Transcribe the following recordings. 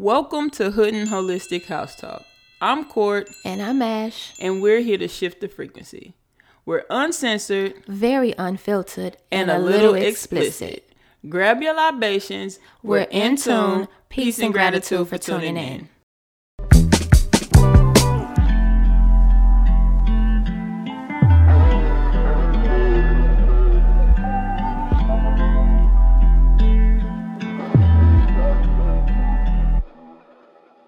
Welcome to Hood and Holistic House Talk. I'm Court, And I'm Ash. and we're here to shift the frequency. We're uncensored Very unfiltered and, a, little, explicit. Grab your libations. We're in tune. Peace and gratitude for tuning in.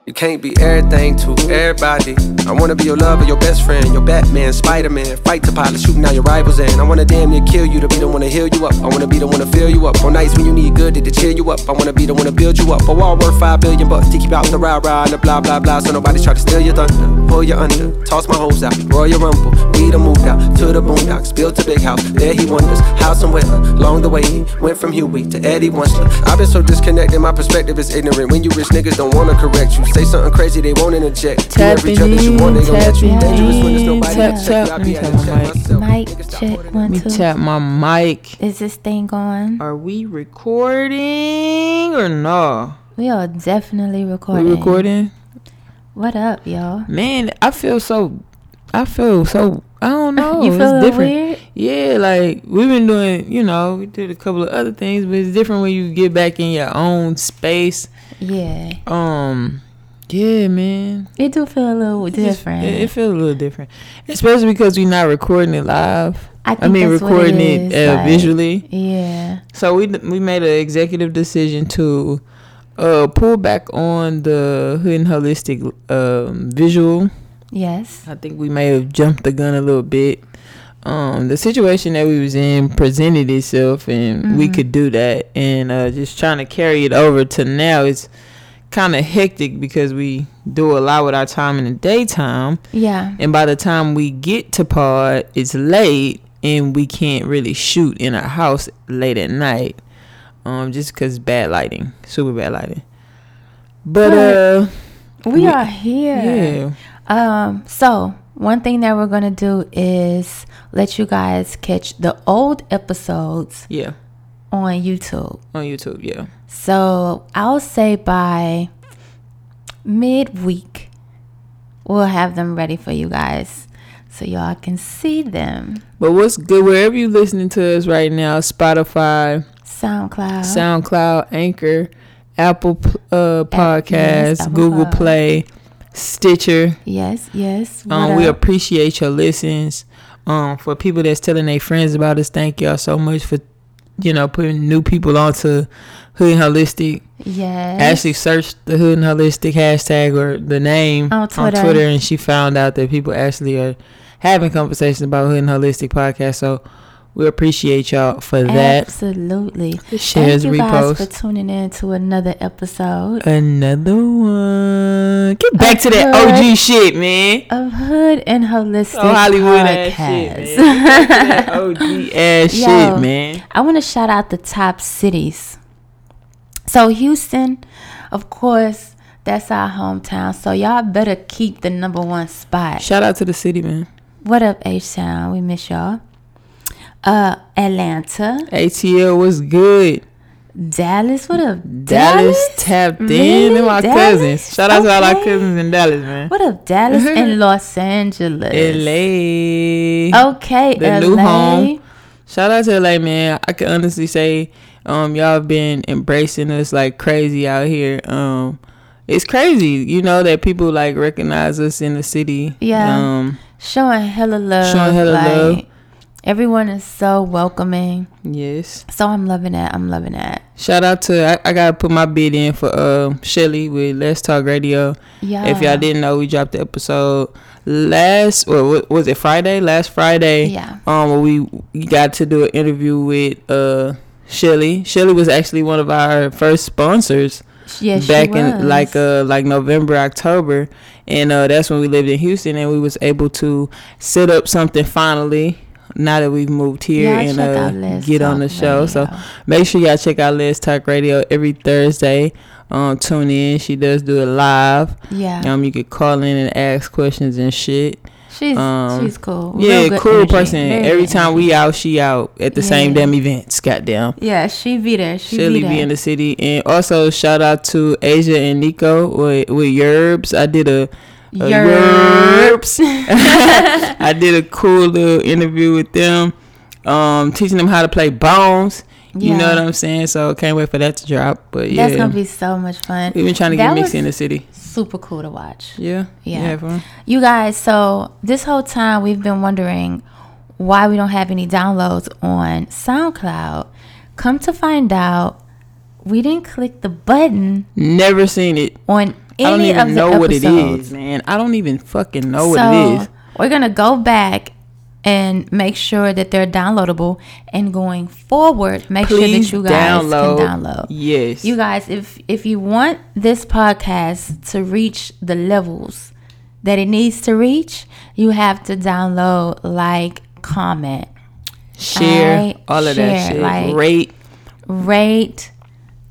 You can't be everything to everybody. I wanna be your lover, your best friend, your Batman, Spider Man. Fight the pilot, shooting out your rivals and I wanna damn near kill you to be the one to heal you up. I wanna be the one to fill you up. On nights when you need good to cheer you up. I wanna be the one to build you up. A wall worth five billion bucks to keep out the rah rah and the blah blah blah. So nobody try to steal your thunder, pull you under, toss my hoes out, Royal Rumble. We done moved out to the boondocks, built a big house. There he wonders how somewhere along the way he went from Huey to Ed Wuncler. I've been so disconnected, my perspective is ignorant. When you rich niggas don't wanna correct you, say something crazy, they won't interject. Do every Tapping drug that you want, they in, gon' let you. tapping Dangerous when there's in, nobody tap, to check tap. you. I Let be me out tap here my check mic. myself. Mic Niggas stop check holding one Let me two. tap my mic. Is this thing going? Are we recording or no? We are definitely We recording. recording? What up, y'all? Man, I feel so. I feel so. I don't know. you it's feel a little different. weird? Yeah, like we've been doing, you know, we did a couple of other things, but it's different when you get back in your own space. Yeah. Um, yeah, man, It do feel a little It just- different. It, it feels a little different, especially because we're not recording it live. I, I mean, recording it, is, uh, like- visually. Yeah. So we we made an executive decision to uh pull back on the hood and holistic um visual. Yes. I think we may have jumped the gun a little bit. Um, the situation that we was in presented itself, and we Mhm. could do that. And uh, just trying to carry it over to now is kind of hectic because we do a lot with our time in the daytime, Yeah. and by the time we get to pod, it's late, and we can't really shoot in our house late at night. Um, just because bad lighting, super bad lighting. But But- uh, We, We- are here. yeah. Um, so one thing that we're gonna do is let you guys catch the old episodes Yeah, on YouTube. on YouTube, yeah. So I'll say by midweek, we'll have them ready for you guys so y'all can see them. But what's good wherever you're listening to us right now, Spotify, SoundCloud. SoundCloud, Anchor, Apple uh, Podcasts, yes, Apple Google. Play, Stitcher. yes, yes. Um, we appreciate your listens. Um, for people that's telling their friends about us, thank y'all so much for you know putting new people onto Hood and Holistic. yes. Ashley searched the Hood and Holistic hashtag or the name On Twitter. and she found out that people actually are having conversations about Hood and Holistic podcast. So we appreciate y'all for that. Absolutely. Shares, Thank you guys for tuning in to another episode Another one. Get back to that OG shit, man. of Hood and Holistic Oh, Hollywood ass Podcast. shit, man. Get back to that OG ass Yo. shit, man. I want to shout out the top cities. So Houston, of course, that's our hometown. So y'all better keep the number one spot. Shout out to the city, man. What up, H Town? We miss y'all. Uh, Atlanta, ATL was good. Dallas. What up, Dallas, tapped in. Them Really? our Dallas? cousins. Shout out to all our cousins in Dallas, man. What up, Dallas and Los Angeles? LA. Okay, The LA. new home. Shout out to LA, man. I can honestly say, um, y'all have been embracing us like crazy out here. Um, it's crazy, you know, that people like recognize us in the city. Yeah. Um, Showing hella love. Showing hella like, love. Everyone is so welcoming. yes. So I'm loving that. I'm loving that. Shout out to I, I gotta put my bid in for um Shelly with Let's Talk Radio. Yeah. If y'all didn't know, we dropped the episode last or wa- was it Friday? Last Friday. Yeah. um we we got to do an interview with uh Shelly. Shelly was actually one of our first sponsors she back in like uh like November, October. And uh that's when we lived in Houston and we was able to set up something finally now that we've moved here and uh get on the show. So make sure y'all check out Let's Talk Radio every Thursday. Um tune in. She does do it live. yeah, Um you could call in and ask questions and shit. She's Um, she's cool. Real Yeah, good cool energy. person. Very Every time energy. we out, she out at the same Yeah. damn events. Goddamn. Yeah, she be there. She Shelly be be in the city, and also shout out to Asia and Nico with with Yerbs. I did a, a Yerbs. I did a cool little interview with them, um, teaching them how to play bones. You know what I'm saying? So can't wait for that to drop. But yeah, That's gonna be so much fun. we've been trying to That get mixed in the city. Super cool to watch. Yeah, Yeah. You? You guys, so this whole time we've been wondering why we don't have any downloads on SoundCloud. Come to find out, we didn't click the button Never seen it. on I don't any even of the know what it episodes. man. I don't even fucking know what so it is. we're gonna go back and make sure that they're downloadable, and going forward, make Please sure that you guys download. can download. Yes. You guys, if if you want this podcast to reach the levels that it needs to reach, you have to download, like, comment, share all of that shit. like- Rate. rate,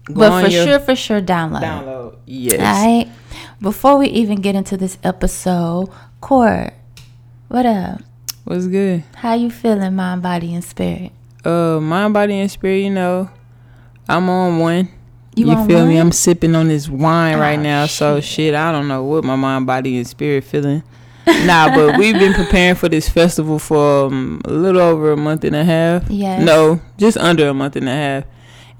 Go but for sure, for sure, download. Download. Yes. All right. Before we even get into this episode, Court, what up? What's good? How you feeling, mind, body, and spirit? Uh, mind, body, and spirit. You know, I'm on one. You You, on feel me? I'm sipping on this wine right Oh, now. So shit. shit, I don't know what my mind, body, and spirit feeling. nah, but we've been preparing for this festival for um, a little over a month and a half. Yeah. No, just under a month and a half,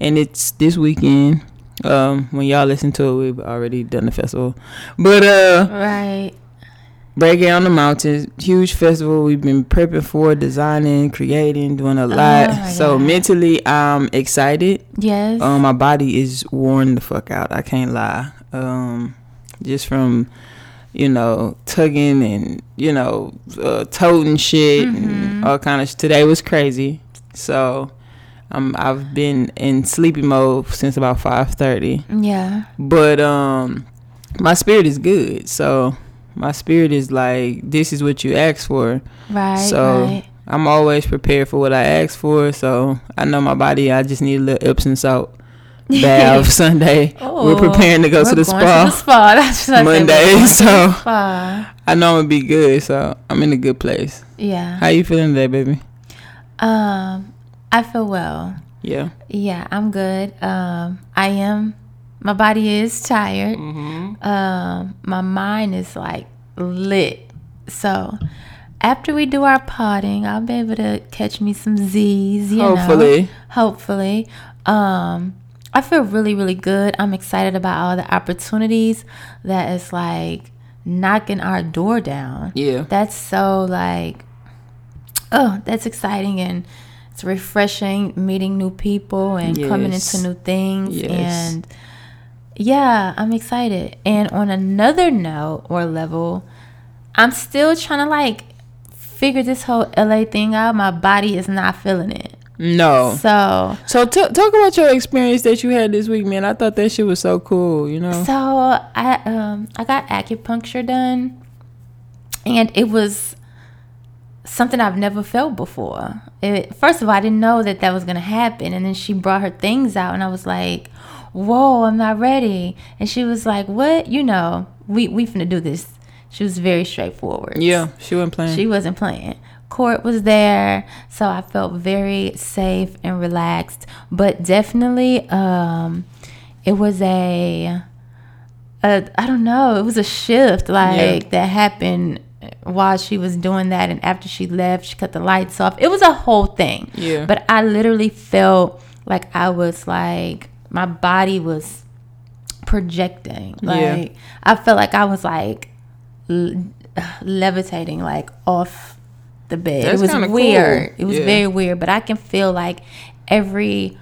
and it's this weekend. Um, when y'all listen to it, we've already done the festival. But uh, Right. Reggae on the Mountains, huge festival. We've been prepping for, designing, creating, doing a lot. Oh so God. mentally, I'm excited. Yes. Um, my body is worn the fuck out. I can't lie. Um, just from, you know, tugging and you know, uh, toting shit Mm-hmm. and all kind of. Sh- Today was crazy. So, um, I've been in sleepy mode since about five thirty yeah. but um my spirit is good so my spirit is like this is what you asked for Right. so right. i'm always prepared for what i asked for so i know my body i just need a little epsom salt bath sunday oh, we're preparing to go to the spa To the spa. That's what I Monday, the so- spa. i know i'm gonna be good so i'm in a good place Yeah. how you feeling today baby Um, I feel well. yeah Yeah, I'm good. Um, I am. My body is tired. Mm-hmm. Um, my mind is like lit. So after we do our potting, I'll be able to catch me some Z's. You know. hopefully hopefully um i feel really really good i'm excited about all the opportunities that is like knocking our door down yeah that's so like oh that's exciting and it's refreshing meeting new people and coming into new things Yes. and yeah i'm excited. And on another note or level i'm still trying to like figure this whole la thing out. My body is not feeling it. No. So so t- talk about your experience that you had this week man. I thought that shit was so cool you know? So I um I got acupuncture done, and it was something I've never felt before. It, first of all, I didn't know that that was gonna happen, and then she brought her things out, and I was like, "Whoa, I'm not ready." And she was like, "What? You know, we we finna do this." She was very straightforward. yeah she wasn't playing She wasn't playing. Court was there, so I felt very safe and relaxed. But definitely, um, it was a, a I don't know, it was a shift like that happened while she was doing that, and after she left, she cut the lights off. It was a whole thing. Yeah. But I literally felt like I was like my body was projecting. Like Yeah. I felt like I was like l- levitating like off the bed. That's it was weird. cool. It was Yeah. very weird, but I can feel like every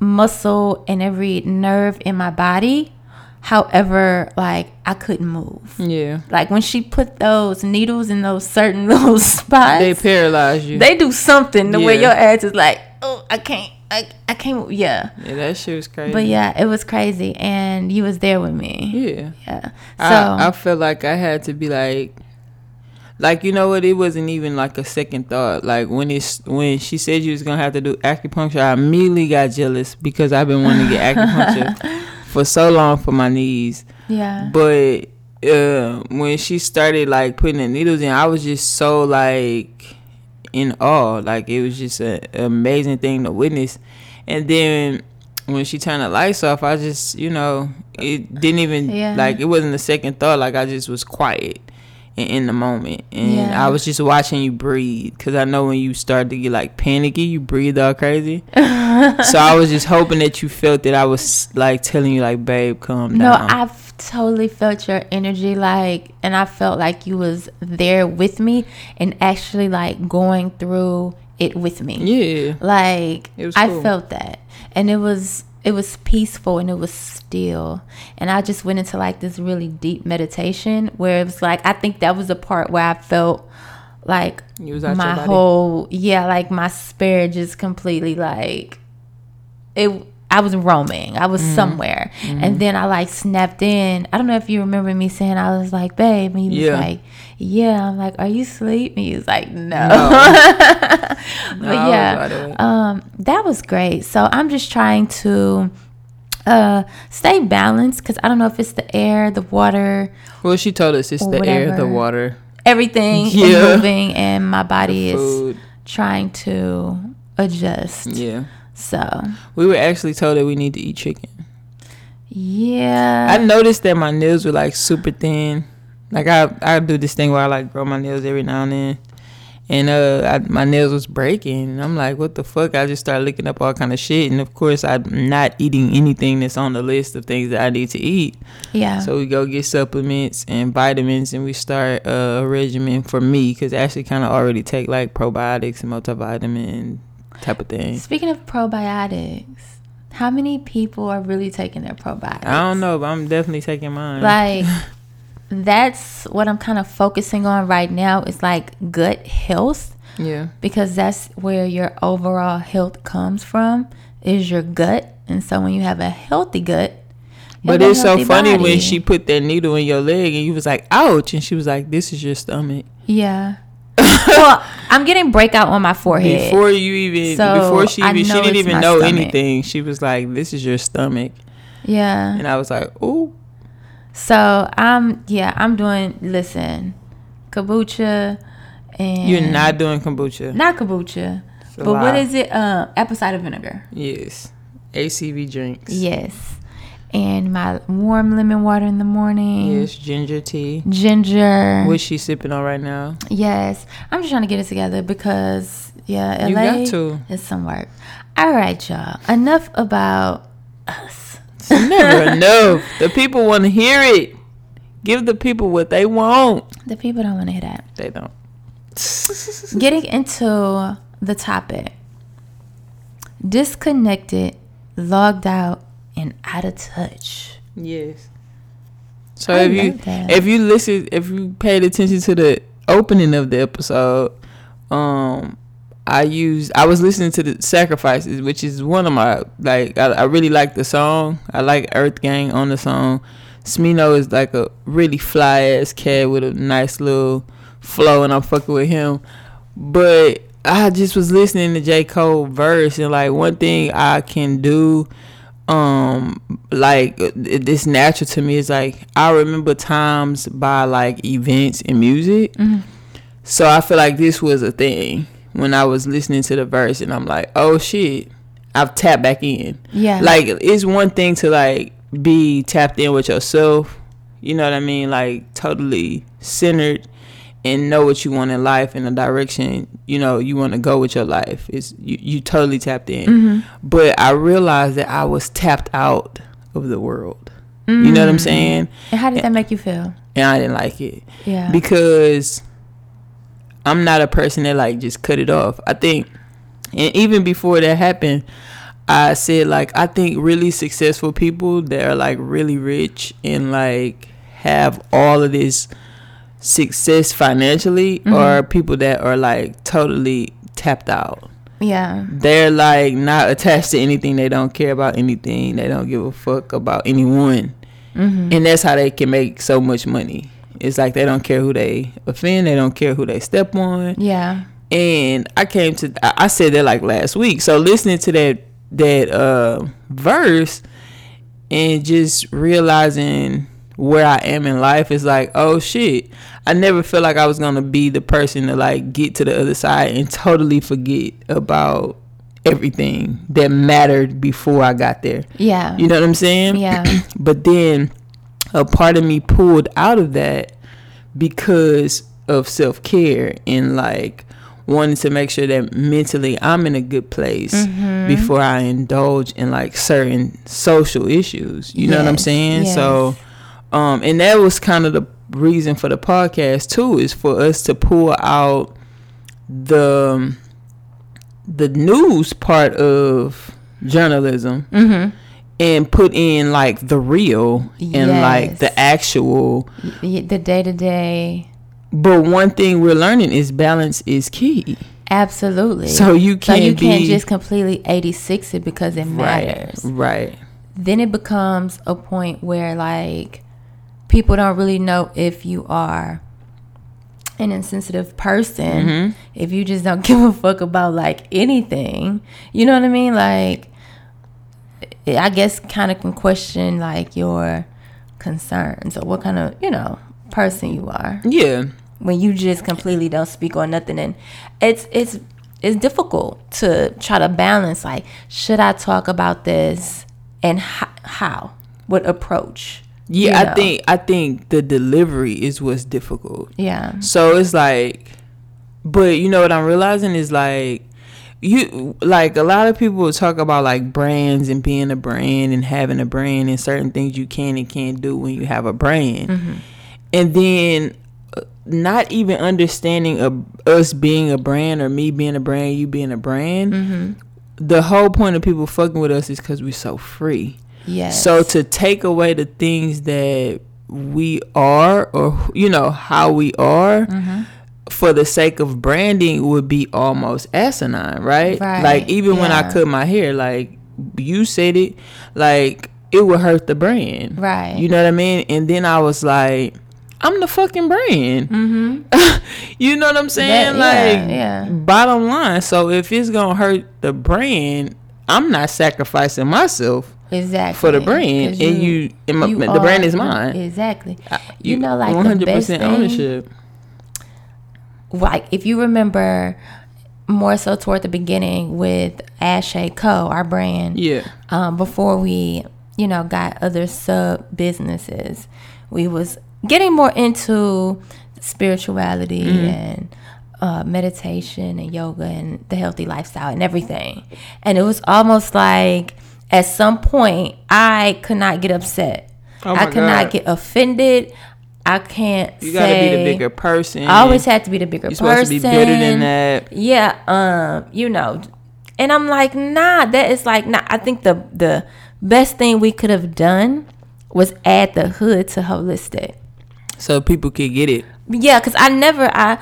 muscle and every nerve in my body. However, like I couldn't move. yeah Like when she put those needles in those certain little spots, they paralyze you they do something the way your ass is like, oh, I can't, I, I can't, yeah. Yeah, that shit was crazy. But yeah, it was crazy, and you was there with me. yeah. Yeah. So I, I felt like I had to be like, like you know what? It wasn't even like a second thought. Like when it's when she said you was gonna have to do acupuncture, I immediately got jealous because I've been wanting to get acupuncture for so long for my knees. yeah, But uh, when she started like putting the needles in, I was just so like in awe. Like it was just a, an amazing thing to witness. And then when she turned the lights off, I just you know it didn't even Yeah. like it wasn't a second thought. Like I just was quiet and in the moment, and Yeah. I was just watching you breathe because I know when you start to get like panicky, you breathe all crazy. so I was just hoping that you felt that I was like telling you like, babe, calm No, down. Totally felt your energy, like, and I felt like you was there with me and actually like going through it with me. yeah. Like was I felt that, and it was it was peaceful and it was still, and I just went into like this really deep meditation where it was like I think that was the part where I felt like You was my whole yeah like my spirit just completely like it i was roaming. I was Mm-hmm. somewhere. And then i like snapped in. I don't know if you remember me saying i was like babe and he was like yeah. I'm like are you asleep and he was like no, No. but No, yeah. um that was great. So i'm just trying to uh stay balanced because i don't know if it's the air the water Well, she told us it's the air, the water, everything is moving and my body is trying to adjust. Yeah. So, We were actually told that we need to eat chicken. yeah. I noticed that my nails were like super thin. Like I, I do this thing where I like grow my nails every now and then, and uh, I, my nails was breaking. And I'm like, what the fuck? I just started looking up all kind of shit, and of course, I'm not eating anything that's on the list of things that I need to eat. yeah. So we go get supplements and vitamins, and we start uh, a regimen for me because actually, kind of already take like probiotics and multivitamin type of thing. Speaking of probiotics, how many people are really taking their probiotics? I don't know, but I'm definitely taking mine. Like, that's what I'm kind of focusing on right now is like gut health yeah, because that's where your overall health comes from is your gut. And so when you have a healthy gut, But it's so funny body. when she put that needle in your leg and you was like, ouch. And she was like, this is your stomach. Yeah. Well, I'm getting breakout on my forehead. Before you even, So, before she even, she didn't even know stomach. anything. She was like, this is your stomach. yeah. And I was like, ooh. So I'm yeah, I'm doing listen, kombucha and You're not doing kombucha. not kombucha. But what is it? Uh, apple cider vinegar. Yes. ACV drinks. Yes. And my warm lemon water in the morning. Yes, ginger tea. Ginger. What she sipping on right now? yes. I'm just trying to get it together because yeah, LA You got to. is some work. All right, y'all. Enough about us. Never enough. The people want to hear it. Give the people what they want. The people don't want to hear that. They don't. Getting into the topic disconnected, logged out, and out of touch. Yes. So I if you love that. if you listen if you paid attention to the opening of the episode, um I used I was listening to the sacrifices, which is one of my like I, I really like the song. I like Earth Gang on the song. Smino is like a really fly ass cat with a nice little flow and I'm fucking with him. But I just was listening to J. Cole verse and like one thing I can do um like it- this natural to me is like I remember times by like events and music. So I feel like this was a thing when I was listening to the verse and I'm like, oh shit, I've tapped back in. Yeah. Like it's one thing to like be tapped in with yourself, you know what I mean? Like totally centered and know what you want in life and the direction you know you want to go with your life. It's you, you totally tapped in. Mm-hmm. But I realized that I was tapped out of the world. You know what I'm mm. saying? and how did that make you feel? And I didn't like it Yeah. because I'm not a person that like just cut it off. I think, and even before that happened, I said like I think really successful people that are like really rich and like have all of this success financially are people that are like totally tapped out. yeah. They're like not attached to anything. They don't care about anything. They don't give a fuck about anyone. And that's how they can make so much money. It's like they don't care who they offend. They don't care who they step on. Yeah. And I came to I I said that like last week. So listening to that that uh verse and just realizing where I am in life, it's like, oh shit. I never felt like I was gonna be the person to like get to the other side and totally forget about everything that mattered before I got there. Yeah. You know what I'm saying? Yeah. but then a part of me pulled out of that because of self care and like wanting to make sure that mentally I'm in a good place Mm-hmm. before I indulge in like certain social issues. You know what I'm saying? yes. So um and that was kind of the reason for the podcast too is for us to pull out the the news part of journalism Mm-hmm. and put in like the real and like the actual The day to day. but one thing we're learning is balance is key Absolutely. so you can't you can't be just completely 86 it because it matters. right right Then it becomes a point where like people don't really know if you are an insensitive person Mm-hmm. if you just don't give a fuck about like anything. You know what I mean? Like I guess kind of can question like your concerns or what kind of, you know, person you are yeah when you just completely don't speak on nothing and it's it's it's difficult to try to balance like should i talk about this and how, how what approach yeah you i think i think the delivery is what's difficult. Yeah. So it's like, but you know what I'm realizing is like, you like a lot of people talk about like brands and being a brand and having a brand and certain things you can and can't do when you have a brand, and then uh, not even understanding of us being a brand or me being a brand, you being a brand. The whole point of people fucking with us is because we're so free. Yes So to take away the things that we are, or you know how we are, Mm-hmm. for the sake of branding would be almost asinine, right? Right, Like even when I cut my hair, like you said it, like it would hurt the brand, Right. You know what I mean? And then I was like. I'm the fucking brand. Mm-hmm. you know what I'm saying? That- yeah, like, yeah. bottom line. So if it's gonna hurt the brand, I'm not sacrificing myself exactly for the brand, 'Cause and you, and my, the brand is mine. exactly you, know like one the hundred percent ownership. like if you remember more so toward the beginning with Ashay Co, our brand. Yeah, um, before we you know got other sub businesses we was getting more into spirituality and uh, meditation and yoga and the healthy lifestyle and everything and it was almost like at some point i could not get upset Oh i could not God. get offended i can't you gotta be the bigger person. i always had to be the bigger You're person supposed to be better than that. yeah um you know and i'm like nah that is like nah i think the the best thing we could have done was add the hood to holistic So people could get it. yeah because i never i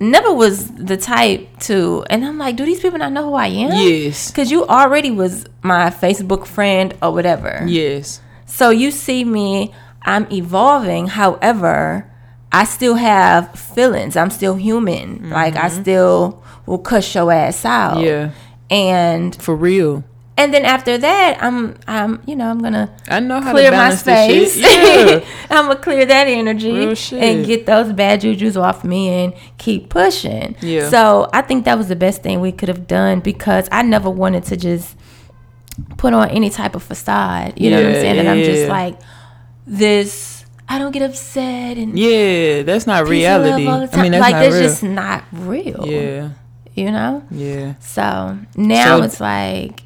never was the type to and i'm like do these people not know who i am Yes. because you already was my facebook friend or whatever Yes. so you see me, I'm evolving. However, I still have feelings. I'm still human. Like I still will cuss your ass out. Mm-hmm. Yeah. And For real. And then after that, I'm I'm you know I'm gonna I know how clear to my balance space. Yeah. I'm gonna clear that energy and get those bad juju's off me and keep pushing. Yeah. So I think that was the best thing we could have done because I never wanted to just put on any type of facade. You know what I'm Yeah, saying? And I'm yeah. just like this. I don't get upset and yeah, that's not peace and love reality. I mean, that's like that's real. just not real. yeah, You know. yeah. So now So- it's like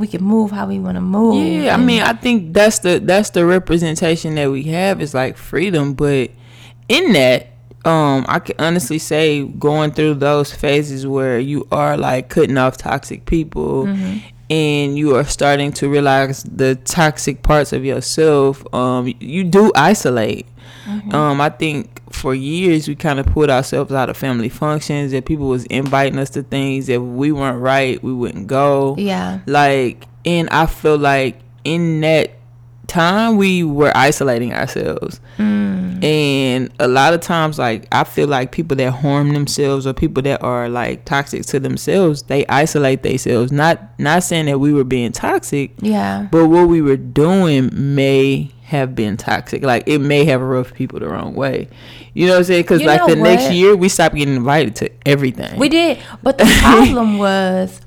we can move how we want to move. Yeah, I mean, I think that's the that's the representation that we have is like freedom, but in that, um, I can honestly say going through those phases where you are like cutting off toxic people, and you are starting to realize the toxic parts of yourself. Um, you do isolate. Um, I think for years we kind of put ourselves out of family functions. That people was inviting us to things that we weren't right, we wouldn't go yeah. like and i feel like in that time we were isolating ourselves mm. and a lot of times like i feel like people that harm themselves or people that are like toxic to themselves they isolate themselves not not saying that we were being toxic Yeah. but what we were doing may have been toxic. Like it may have rubbed people the wrong way. You know what I'm saying? Because like the next year we stopped getting invited to everything. We did, but the problem was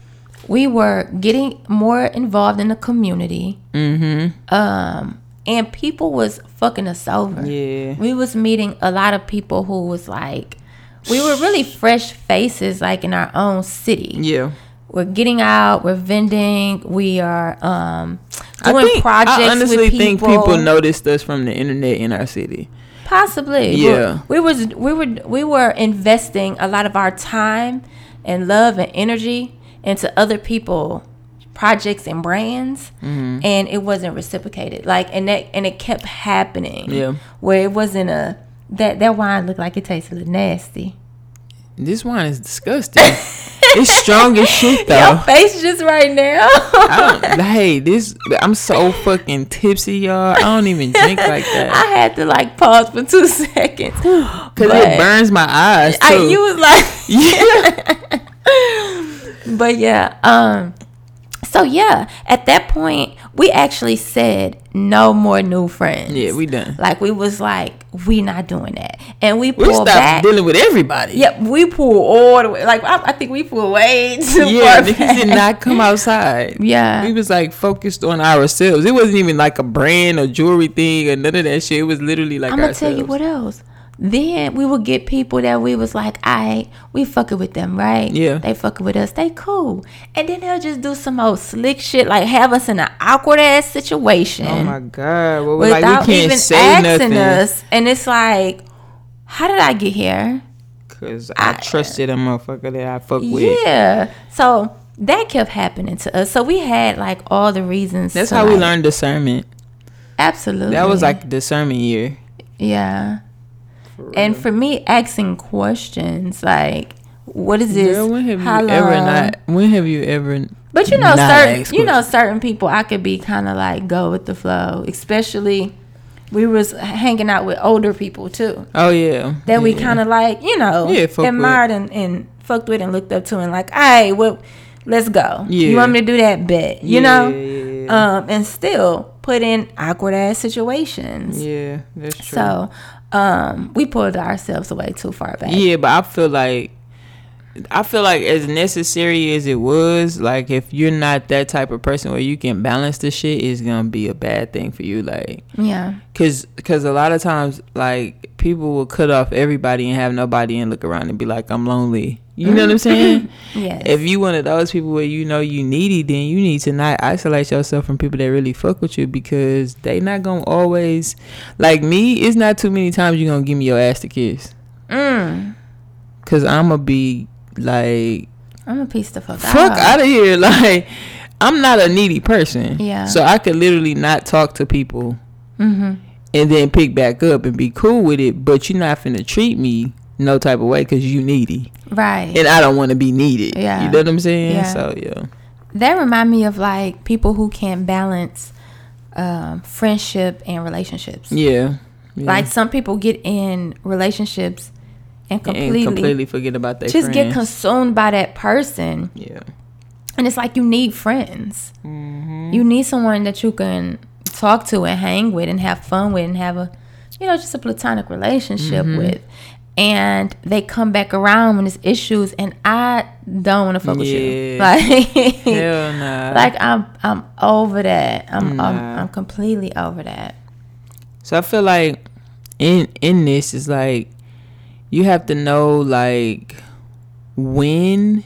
we were getting more involved in the community. Mm-hmm. Um, and people was fucking us over. Yeah. we was meeting a lot of people who was like, we were really fresh faces, like in our own city. Yeah. We're getting out. We're vending. We are um, I doing think projects I honestly with think people. people noticed us from the internet in our city. Possibly. Yeah. We, we was we were we were investing a lot of our time and love and energy into other people projects and brands Mm-hmm. and it wasn't reciprocated. Like and that and it kept happening. Yeah. Where it wasn't a that that wine looked like it tasted a little nasty. This wine is disgusting. it's strong as shit Your though. face just right now. I don't, hey, this I'm so fucking tipsy, y'all. I don't even drink like that I had to like pause for two seconds. because it burns my eyes too. I, you was like yeah. But yeah um so yeah at that point we actually said no more new friends Yeah, we done. like we was like we not doing that and we We stopped back dealing with everybody. yep we pulled all the way like i, I think we pulled way too Yeah, far niggas did back. not come outside. Yeah. We was like focused on ourselves. It wasn't even like a brand or jewelry thing or none of that shit. It was literally like i'm gonna ourselves. tell you what else then we would get people that we was like, I we fucking with them, right? Yeah. They fucking with us. They cool. And then they'll just do some old slick shit, like have us in an awkward ass situation. Oh my god. Well, we like without we can't even say asking nothing. us. And it's like, how did I get here? Cause I, trusted a motherfucker that I fuck with. Yeah. So that kept happening to us. So we had like all the reasons. That's how we learned discernment. Absolutely. That was like discernment year. yeah. And for me, asking questions like, what is this? Girl, when have you How ever long? not? When have you ever? But you know, certain you know certain people I could be kind of like go with the flow, especially we was hanging out with older people too. Oh yeah. that we kind of like, you know, Yeah, admired and, and fucked with and looked up to and like, hey, well, let's go. You want me to do that bet, you Yeah, know? yeah, Um, and still put in awkward ass situations. Yeah, that's true. So, um, we pulled ourselves away too far back. Yeah, but I feel like I feel like as necessary as it was, like if you're not that type of person where you can balance the shit, it's gonna be a bad thing for you. Like, Yeah. cause, cause a lot of times, like people will cut off everybody and have nobody and look around and be like, I'm lonely. You know what I'm saying? Yes. If you one of those people where you know you needy, then you need to not isolate yourself from people that really fuck with you because they not gonna always like me. It's not too many times you gonna give me your ass to kiss. Mm. Cause I'ma be like, I'm a piece of fuck. fuck out of here. Like, I'm not a needy person. Yeah. So I could literally not talk to people Mm-hmm. and then pick back up and be cool with it. But you're not finna treat me no type of way because you needy. Right. And I don't want to be needed. Yeah. You know what I'm saying? Yeah. So, yeah. that remind me of like people who can't balance um, friendship and relationships. Yeah. yeah. Like some people get in relationships and completely, and completely forget about their just get consumed by that person. yeah. And it's like you need friends. Mm-hmm. You need someone that you can talk to and hang with and have fun with and have a, you know, just a platonic relationship Mm-hmm. with. And they come back around when there's issues, and I don't want to fuck with you. Like, Hell nah. like I'm, I'm over that. I'm, I'm, I'm completely over that. So I feel like in in this is like you have to know like when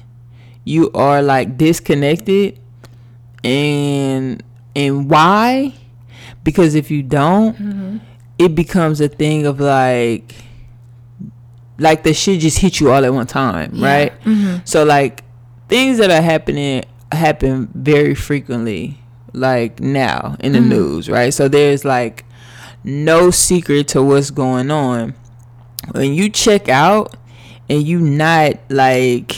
you are like disconnected and and why because if you don't mm-hmm. it becomes a thing of like like the shit just hit you all at one time right? Mm-hmm. So like things that are happening happen very frequently like now in the mm-hmm. news right? So there's like no secret to what's going on. When you check out and you not like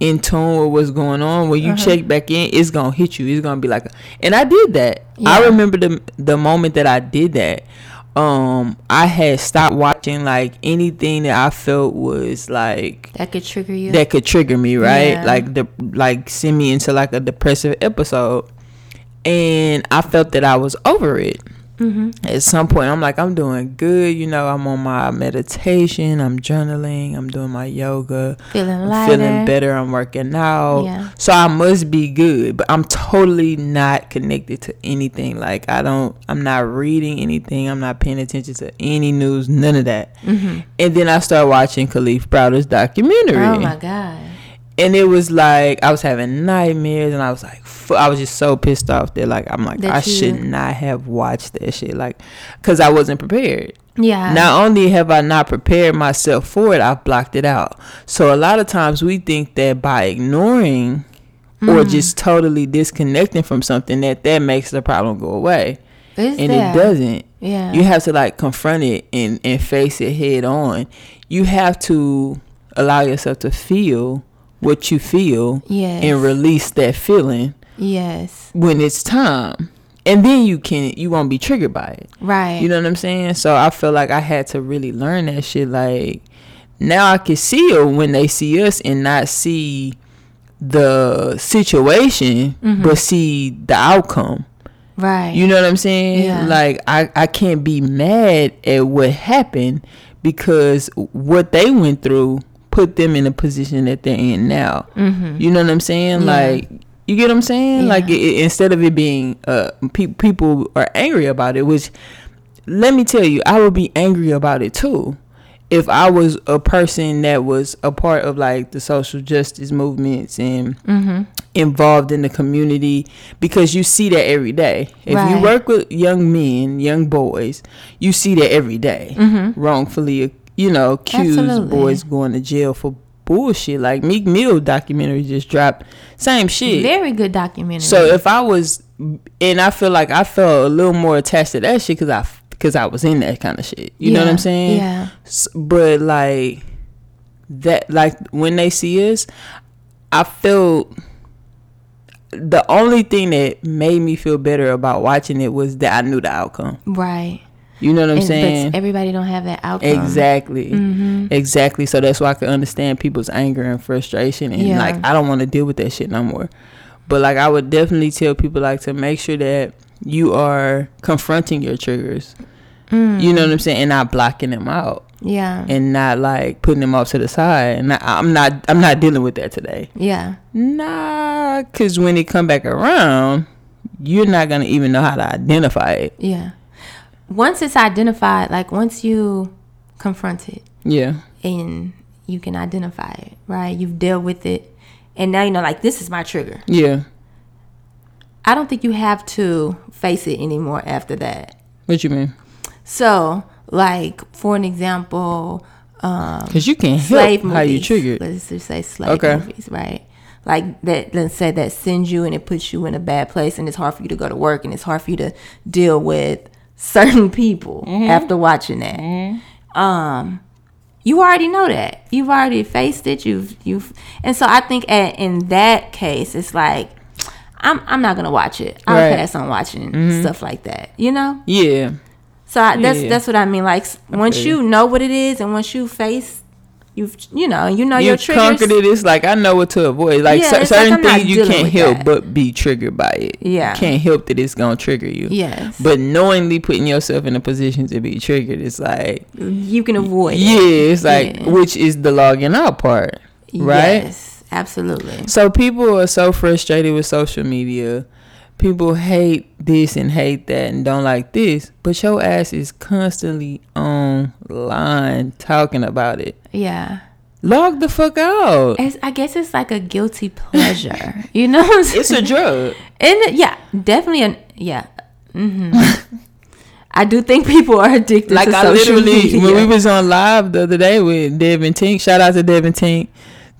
in tune with what's going on when you uh-huh. check back in it's gonna hit you. It's gonna be like and i did that. I remember the the moment that i did that um i had stopped watching like anything that i felt was like That could trigger you. that could trigger me, right? Yeah. Like the like send me into like a depressive episode. And I felt that I was over it. At some point, I'm like, I'm doing good. You know, I'm on my meditation. I'm journaling. I'm doing my yoga. Feeling lighter. feeling better. I'm working out. Yeah. So I must be good, but I'm totally not connected to anything. Like I don't, I'm not reading anything. I'm not paying attention to any news. None of that. Mm-hmm. And then I start watching Kalief Browder's documentary Oh my god. And it was like I was having nightmares, and I was like, fu- I was just so pissed off that like I'm like That I you- should not have watched that shit, like, cause I wasn't prepared. Yeah. Not only have I not prepared myself for it, I've blocked it out. So a lot of times we think that by ignoring or Mm. just totally disconnecting from something that that makes the problem go away, and there? it doesn't. Yeah. You have to like confront it and, and face it head on. You have to allow yourself to feel what you feel Yes. and release that feeling yes. when it's time. And then you can you won't be triggered by it. Right. You know what I'm saying? So I feel like I had to really learn that shit like now I can see it when they see us and not see the situation mm-hmm. but see the outcome. right. You know what I'm saying? Yeah. Like I, I can't be mad at what happened because what they went through put them in a position that they're in now. Mhm. You know what I'm saying? Yeah. Like you get what I'm saying? Yeah. Like it, it- instead of it being uh pe- people are angry about it, which let me tell you, I would be angry about it too. If I was a person that was a part of like the social justice movements and Mhm. involved in the community because you see that every day. If you work with young men, young boys, you see that every day. Wrongfully, you know, accused. Absolutely. boys going to jail for bullshit. Like Meek Mill documentary just dropped, same shit. Very good documentary. So if I was, and I feel like I felt a little more attached to that shit because I because I was in that kind of shit. You know what I'm saying? Yeah. But like that like when they see us i feel the only thing that made me feel better about watching it was that i knew the outcome Right. You know what i'm And- saying everybody don't have that outcome. exactly Mm-hmm. exactly so that's why i can understand people's anger and frustration and Yeah. like i don't want to deal with that shit no more but like i would definitely tell people like to make sure that you are confronting your triggers Mm. you know what i'm saying and not blocking them out Yeah. and not like putting them off to the side. And I, I'm not I'm not dealing with that today. yeah. Nah, cause when it come back around, you're not gonna even know how to identify it. Yeah. Once it's identified, like once you confront it Yeah, and you can identify it, right? You've dealt with it. And now you know, like, this is my trigger. yeah. I don't think you have to face it anymore after that. What you mean? So, like, for an example, um, Cause you can't slave help movies. how you triggered. Let's just say slave Okay. movies, right? Like that. Let's say that sends you and it puts you in a bad place, and it's hard for you to go to work, and it's hard for you to deal with certain people Mm-hmm. after watching that. Um, you already know that. You've already faced it. You've you've, and so I think at, in that case, it's like. I'm, I'm not gonna watch it. I'll Right. pass on watching stuff like that. You know. Yeah, So I, that's Yeah. that's what I mean. Like once you know what it is, and once you face, you've you know you know you your triggers. conquered it. It's like I know what to avoid. Like Yeah, cer- it's like certain things you can't help that. but be triggered by it. Yeah. you can't help that it's gonna trigger you. Yes, But knowingly putting yourself in a position to be triggered, it's like you can avoid. yeah, it. it's like Yeah. which is the logging out part, right? Yes, absolutely. So people are so frustrated with social media. People hate this and hate that and don't like this, but your ass is constantly online talking about it. Yeah, Log the fuck out. it's, I guess it's like a guilty pleasure. you know, It's a drug. and yeah, definitely an yeah. hmm I do think people are addicted Like to I social literally media. when we was on live the other day with Devin Tink. Shout out to Devin Tink.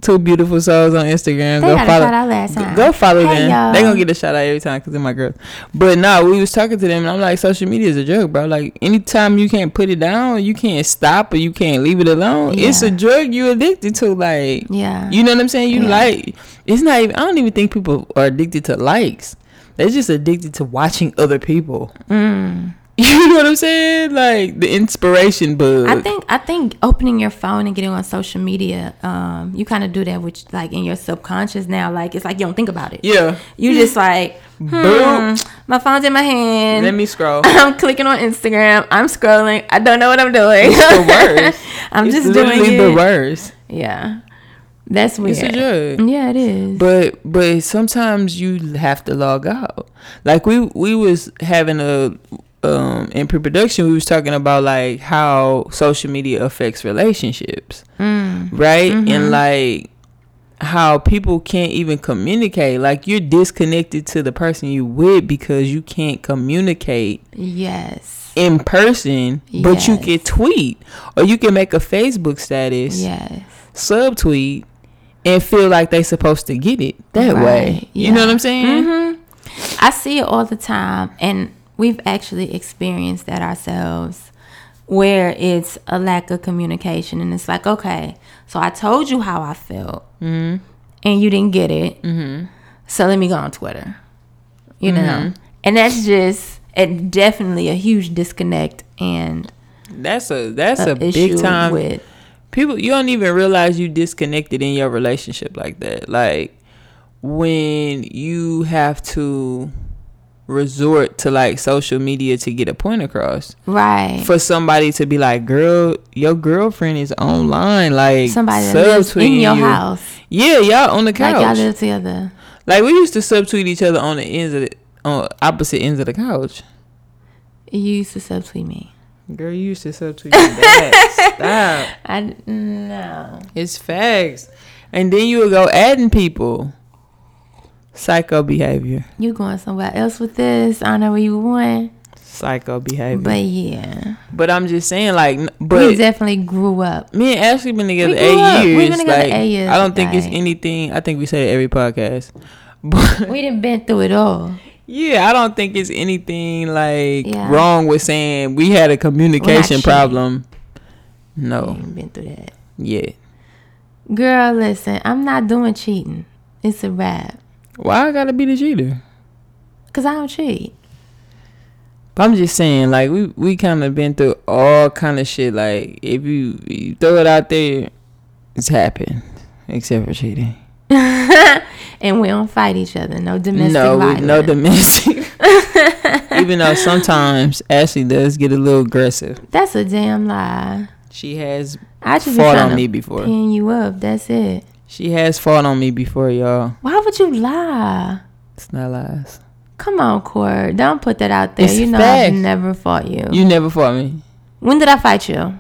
Two beautiful souls on Instagram. They go got a follow. shout out last time. Go follow Hey, them. y'all. They gonna get a shout out every time because they're my girls. But no, we was talking to them and I'm like, social media is a drug, bro. Like anytime you can't put it down, you can't stop or you can't leave it alone. It's a drug you're addicted to. Like yeah, you know what I'm saying? You Yeah. like it's not even. I don't even think people are addicted to likes. They're just addicted to watching other people. mm, You know what I'm saying? Like the inspiration bug. I think I think opening your phone and getting on social media, um, you kind of do that with like in your subconscious now. Like it's like you don't think about it. Yeah. You just like, hmm, Boop. my phone's in my hand. Let me scroll. I'm clicking on Instagram. I'm scrolling. I don't know what I'm doing. It's the worst. I'm It's just doing it. the worst. Yeah, that's weird. It's a drug. Yeah, it is. But but sometimes you have to log out. Like we we was having a um in pre-production we was talking about like how social media affects relationships. Mm. Right? Mm-hmm. And like how people can't even communicate. Like you're disconnected to the person you with because you can't communicate yes. in person, but you can tweet or you can make a Facebook status Yes. subtweet and feel like they're supposed to get it that way. Right, You know what I'm saying? hmm I see it all the time, and we've actually experienced that ourselves, where it's a lack of communication, and it's like, okay, so I told you how I felt, Mm-hmm. and you didn't get it, mm-hmm. so let me go on Twitter, you know, Mm-hmm. and that's just it, definitely a huge disconnect and That's a that's a a big time with people you don't even realize you disconnected in your relationship like that. Like when you have to resort to like social media to get a point across. right For somebody to be like, girl, your girlfriend is online, like somebody lives in subtweeting your you. house, Yeah, y'all on the couch. like y'all live together. Like we used to subtweet each other on the ends of the on opposite ends of the couch. You used to subtweet me. Girl, you used to subtweet that. Stop. I no. It's facts. And then you would go adding people. Psycho behavior. You going somewhere else with this? I don't know where you went, Psycho behavior. but yeah, But I'm just saying, like, n- we definitely grew up. me and Ashley been together We eight up. years. We've been together like, eight years, I don't think it's anything. I think we say it every podcast. But We didn't been through it all. yeah, I don't think it's anything like Yeah. wrong with saying we had a communication cheating. problem. We No, been through that. yeah. Girl, listen, I'm not doing cheating. It's a wrap. Why I gotta be the cheater? Cause I don't cheat. But I'm just saying, like we we kind of been through all kind of shit. Like if you, you throw it out there, it's happened, except for cheating. and we don't fight each other. No domestic no, we, violence. no domestic. Even though sometimes Ashley does get a little aggressive. That's a damn lie. She has I just fought on me before. pin you up. That's it. She has fought on me before, y'all. Why would you lie? It's not lies. Come on, Cord. Don't put that out there. It's you know facts. I've never fought you. You never fought me. When did I fight you?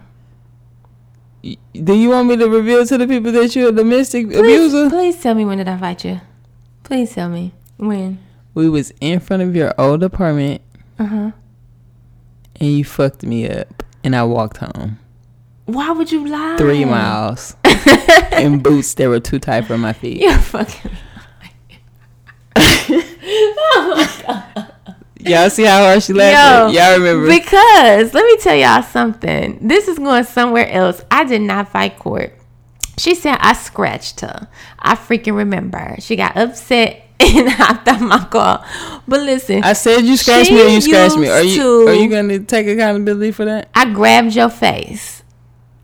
Do you want me to reveal to the people that you're a domestic Please, abuser? please tell me when did I fight you? Please tell me when. We was in front of your old apartment Uh huh. and you fucked me up, and I walked home. Why would you lie? three miles in boots that were too tight for my feet. You're fucking. Y'all see how hard she laughed? Yo, Y'all remember? Because let me tell y'all something. This is going somewhere else. I did not fight court. She said I scratched her. I freaking remember. She got upset and hopped out my car. But listen, I said you scratched me or you scratched me. Are you to- are you gonna take accountability for that? I grabbed your face.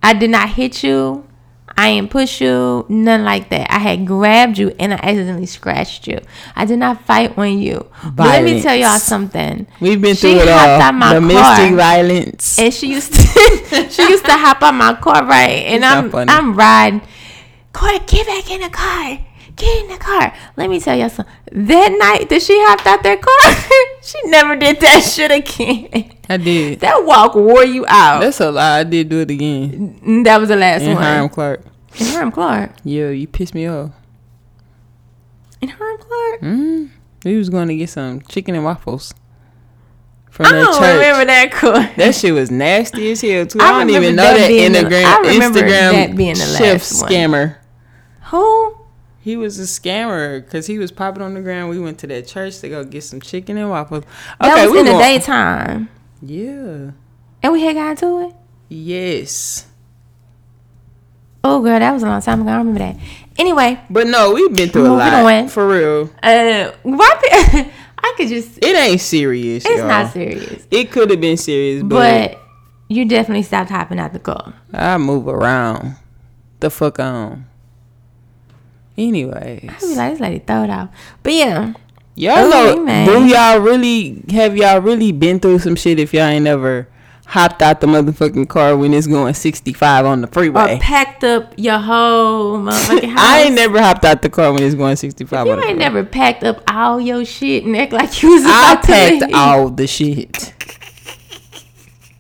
I did not hit you. I ain't push you. None like that. I had grabbed you and I accidentally scratched you. I did not fight on you. But let me tell y'all something. We've been She through it all. Domestic car. violence. and she used to she used to hop on my car right and It's i'm i'm riding Corey, get back in the car get in the car let me tell y'all something that night that she hopped out that car she never did that shit again I did. that walk wore you out That's a lie. I did do it again. Mm, that was the last one In one Hiram Clark. in Hiram Clark Yeah, you pissed me off. in Hiram Clark Mm. We was going to get some chicken and waffles from I don't church. remember that court. That shit was nasty as hell too. I I, don't even know that that, being the- Instagram I remember Instagram that being the chef last one. scammer. Who? He was a scammer because he was popping on the ground. We went to that church to go get some chicken and waffles. That was we in the daytime, Yeah. and we had got to it. Yes. Oh, girl, that was a long time ago. I remember that. Anyway, But no, we've been through a lot on. for real. Uh, why? I could just. It ain't serious. It's y'all. not serious, It could have been serious, but, but you definitely stopped hopping out the car. I move around. The fuck on. Anyways, I be like, this lady throw it out. But yeah, y'all Oh, know, do y'all really have y'all really been through some shit if y'all ain't never hopped out the motherfucking car when it's going 65 on the or freeway? packed up your whole motherfucking house. I ain't never hopped out the car when it's going 65 You on the ain't never packed up all your shit and act like you was I about I packed leave. all the shit.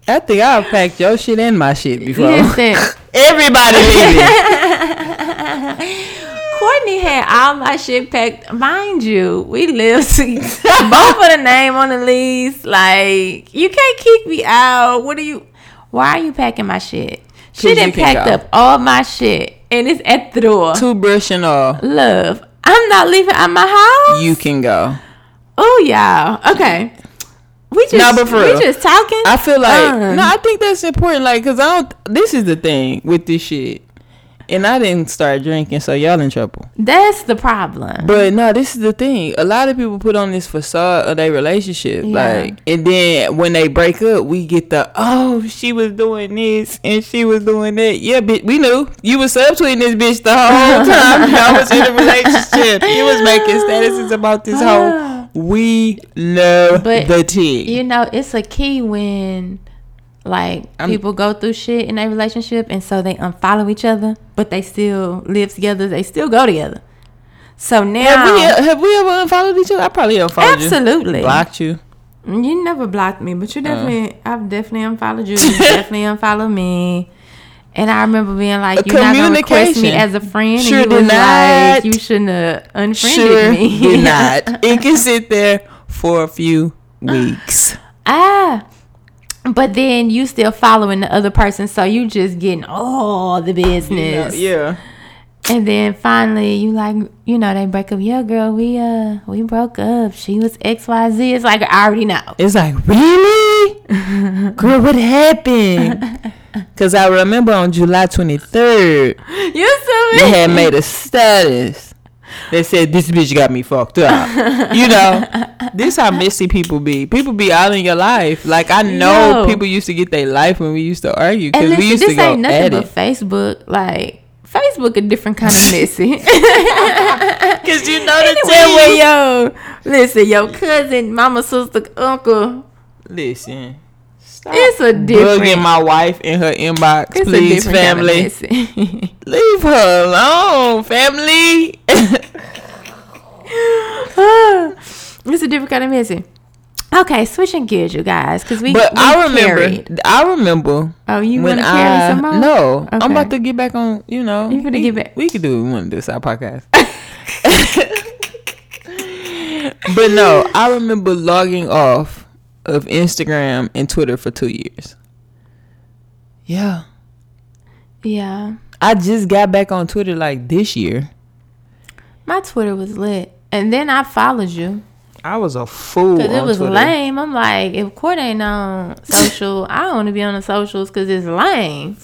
I think I've packed your shit and my shit before. Listen, Everybody leaving. Courtney had all my shit packed. Mind you, we live to both of the name on the lease. Like, you can't kick me out. What are you? Why are you packing my shit? She 'Cause done you can packed up all my shit and it's at the door. Toothbrush and all. Love, I'm not leaving out my house. You can go. Oh, y'all. Okay. We just, Nah, but for we real. just talking. I feel like Uh. no, I think that's important. Like, cause I don't. This is the thing with this shit, and I didn't start drinking, so y'all in trouble. That's the problem. But no, this is the thing. A lot of people put on this facade of their relationship, Yeah. like, and then when they break up, we get the oh, she was doing this and she was doing that. Yeah, bitch, we knew you was subtweeting this bitch the whole time. Y'all was in a relationship. You was making statuses about this whole. We know But the tea. you know, it's a key when like I'm- people go through shit in their relationship and so they unfollow each other, but they still live together, they still go together. So now Have we have we ever unfollowed each other? I probably unfollowed you. Absolutely. Blocked you. You never blocked me, Uh. but you definitely I've definitely unfollowed you. You definitely unfollowed me. And I remember being like, A "You're not gonna request me as a friend." Sure and you did not. like, "You shouldn't have unfriended Sure me." did not. It can sit there for a few weeks. Ah. But then you still following the other person, so you just getting all the business. Yeah. And then finally you like, you know, they break up. Yeah, girl, we uh we broke up. She was XYZ. It's like I already know. It's like, really? Girl, what happened? Because I remember on July 23rd, You they had made a status. They said, this bitch got me fucked up. you know, this how messy people be. People be out in your life. Like, I know Yo. people used to get their life when we used to argue. Because we used to this go ain't nothing at but it. Facebook. Like Facebook a different kind of messy. Because you know the anyway, yo, listen, your cousin, mama, sister, uncle, Listen. Stop it's a different. bugging my wife in her inbox, it's a please, different kind of family. Leave her alone, family. it's a different kind of messy. Okay, switching gears, you guys, because we. but we I remember, carried. I remember Oh, you when want to carry I some more? no, I'm about to get back on. You know, You finna we, get back- We could do. We want to do this our podcast. but no, I remember logging off of Instagram and Twitter for two years. Yeah, Yeah, I just got back on Twitter like this year. my Twitter was lit, and then I followed you I was a fool. because it on was Twitter. lame. I'm like, if Court ain't on social, I don't want to be on the socials because it's lame.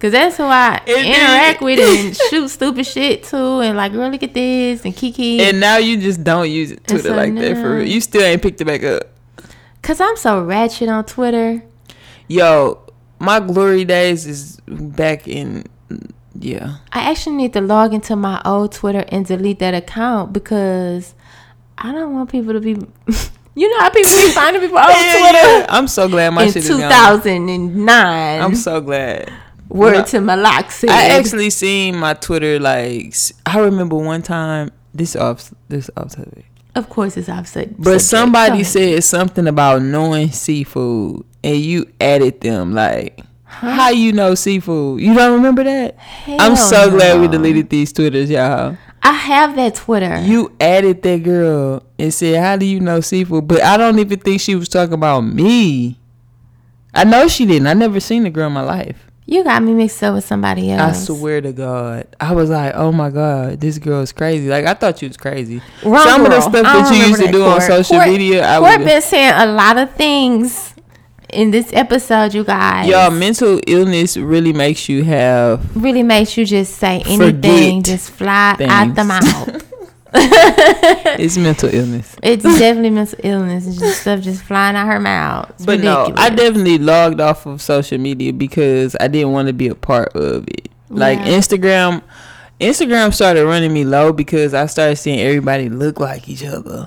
Cause that's who I It interact is. with and shoot stupid shit too, and like, girl, look at this and Kiki. And now you just don't use it Twitter so like that for real. You still ain't picked it back up. Cause I'm so ratchet on Twitter. Yo, my glory days is back in yeah. I actually need to log into my old Twitter and delete that account because I don't want people to be. you know how people be finding people on Yeah, Twitter yeah. I'm so glad my in shit is gone. 2009. I'm so glad. Word Well, to said. I actually seen my Twitter like I remember one time this off this off topic. Of course, it's opposite. But somebody said something about knowing seafood and you added them like how you know seafood? You don't remember that? I'm so glad we deleted these Twitters, y'all. I have that Twitter. You added that girl and said, "How do you know seafood?" But I don't even think she was talking about me. I know she didn't. I never seen the girl in my life. You got me mixed up with somebody else. I swear to God, I was like, "Oh my God, this girl is crazy." Like I thought you was crazy. Wrong Some of the stuff I that you used to do that, on social Court- media, I Court was been saying a lot of things in this episode, you guys. y'all. Mental illness really makes you have really makes you just say anything, just fly out the mouth. it's mental illness. It's definitely mental illness. It's just stuff just flying out her mouth. It's but no. I definitely logged off of social media because I didn't want to be a part of it. Like Yeah. Instagram, Instagram started running me low because I started seeing everybody look like each other.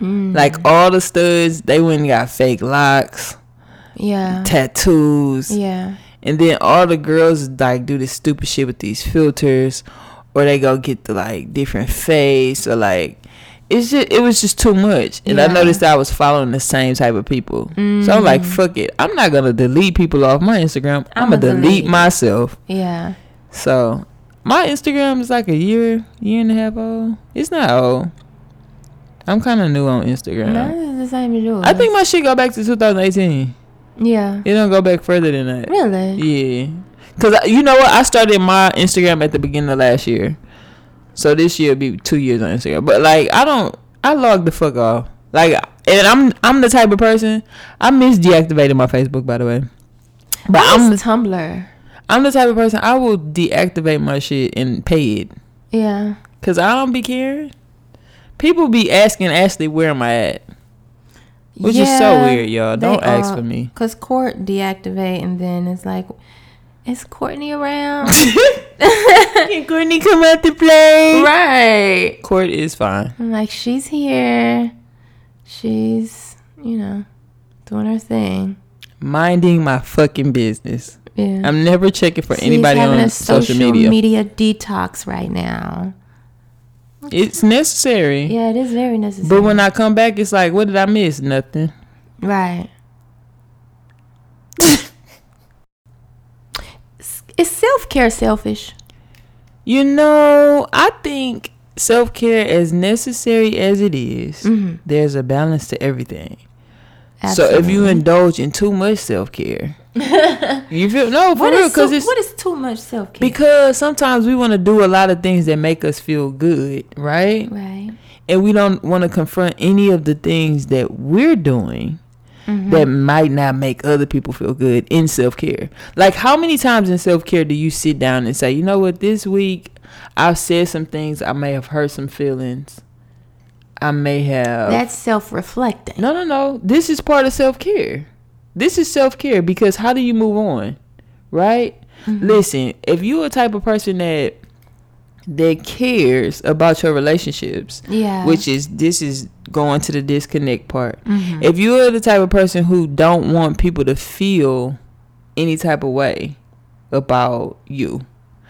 Mm. Like all the studs, they went and got fake locks, yeah, tattoos, yeah, and then all the girls like do this stupid shit with these filters, or they go get the like different face or like. It's just, it was just too much, and I noticed I was following the same type of people. So I'm like, Mm. fuck it. I'm not gonna delete people off my Instagram. I'm, I'ma gonna delete, delete. myself. yeah. So my Instagram is like a year, year and a half old. It's not old. I'm kind of new on Instagram. No, the same as yours. I think my shit go back to 2018. Yeah. It don't go back further than that. Really? Yeah. Cause I- you know what? I started my Instagram at the beginning of last year, so this year will be two years on Instagram. But like, I don't. I log the fuck off. Like, and I'm I'm the type of person. I miss deactivating my Facebook, by the way. But I'm I'm Tumblr. I'm the type of person I will deactivate my shit and pay it. Yeah. Cause I don't be caring. People be asking Ashley where am I at, which is so weird, y'all. Don't ask are- for me. Cause Court deactivate and then it's like, is Courtney around? Can Courtney come out to play? right. Court is fine. I'm like, she's here. She's, you know, doing her thing. Minding my fucking business. Yeah. I'm never checking for She's anybody having on a social media. detox right now. It's necessary. Yeah, it is very necessary. But when I come back, it's like, what did I miss? Nothing. right. Is self care selfish? You know, I think self care, as necessary as it is, Mhm. there's a balance to everything. So if you indulge in too much self care, you feel no for What real because so- it's what is too much self care? because sometimes we want to do a lot of things that make us feel good, right? right. And we don't want to confront any of the things that we're doing Mm-hmm. that might not make other people feel good in self care. Like how many times in self care do you sit down and say, you know what, this week I've said some things, I may have hurt some feelings, I may have That's self reflecting. no, no, no. This is part of self care. This is self care because how do you move on? Right? Mm-hmm. Listen, if you're a type of person that that cares about your relationships, Yeah. which is this is going to the disconnect part. Mhm. If you're the type of person who don't want people to feel any type of way about you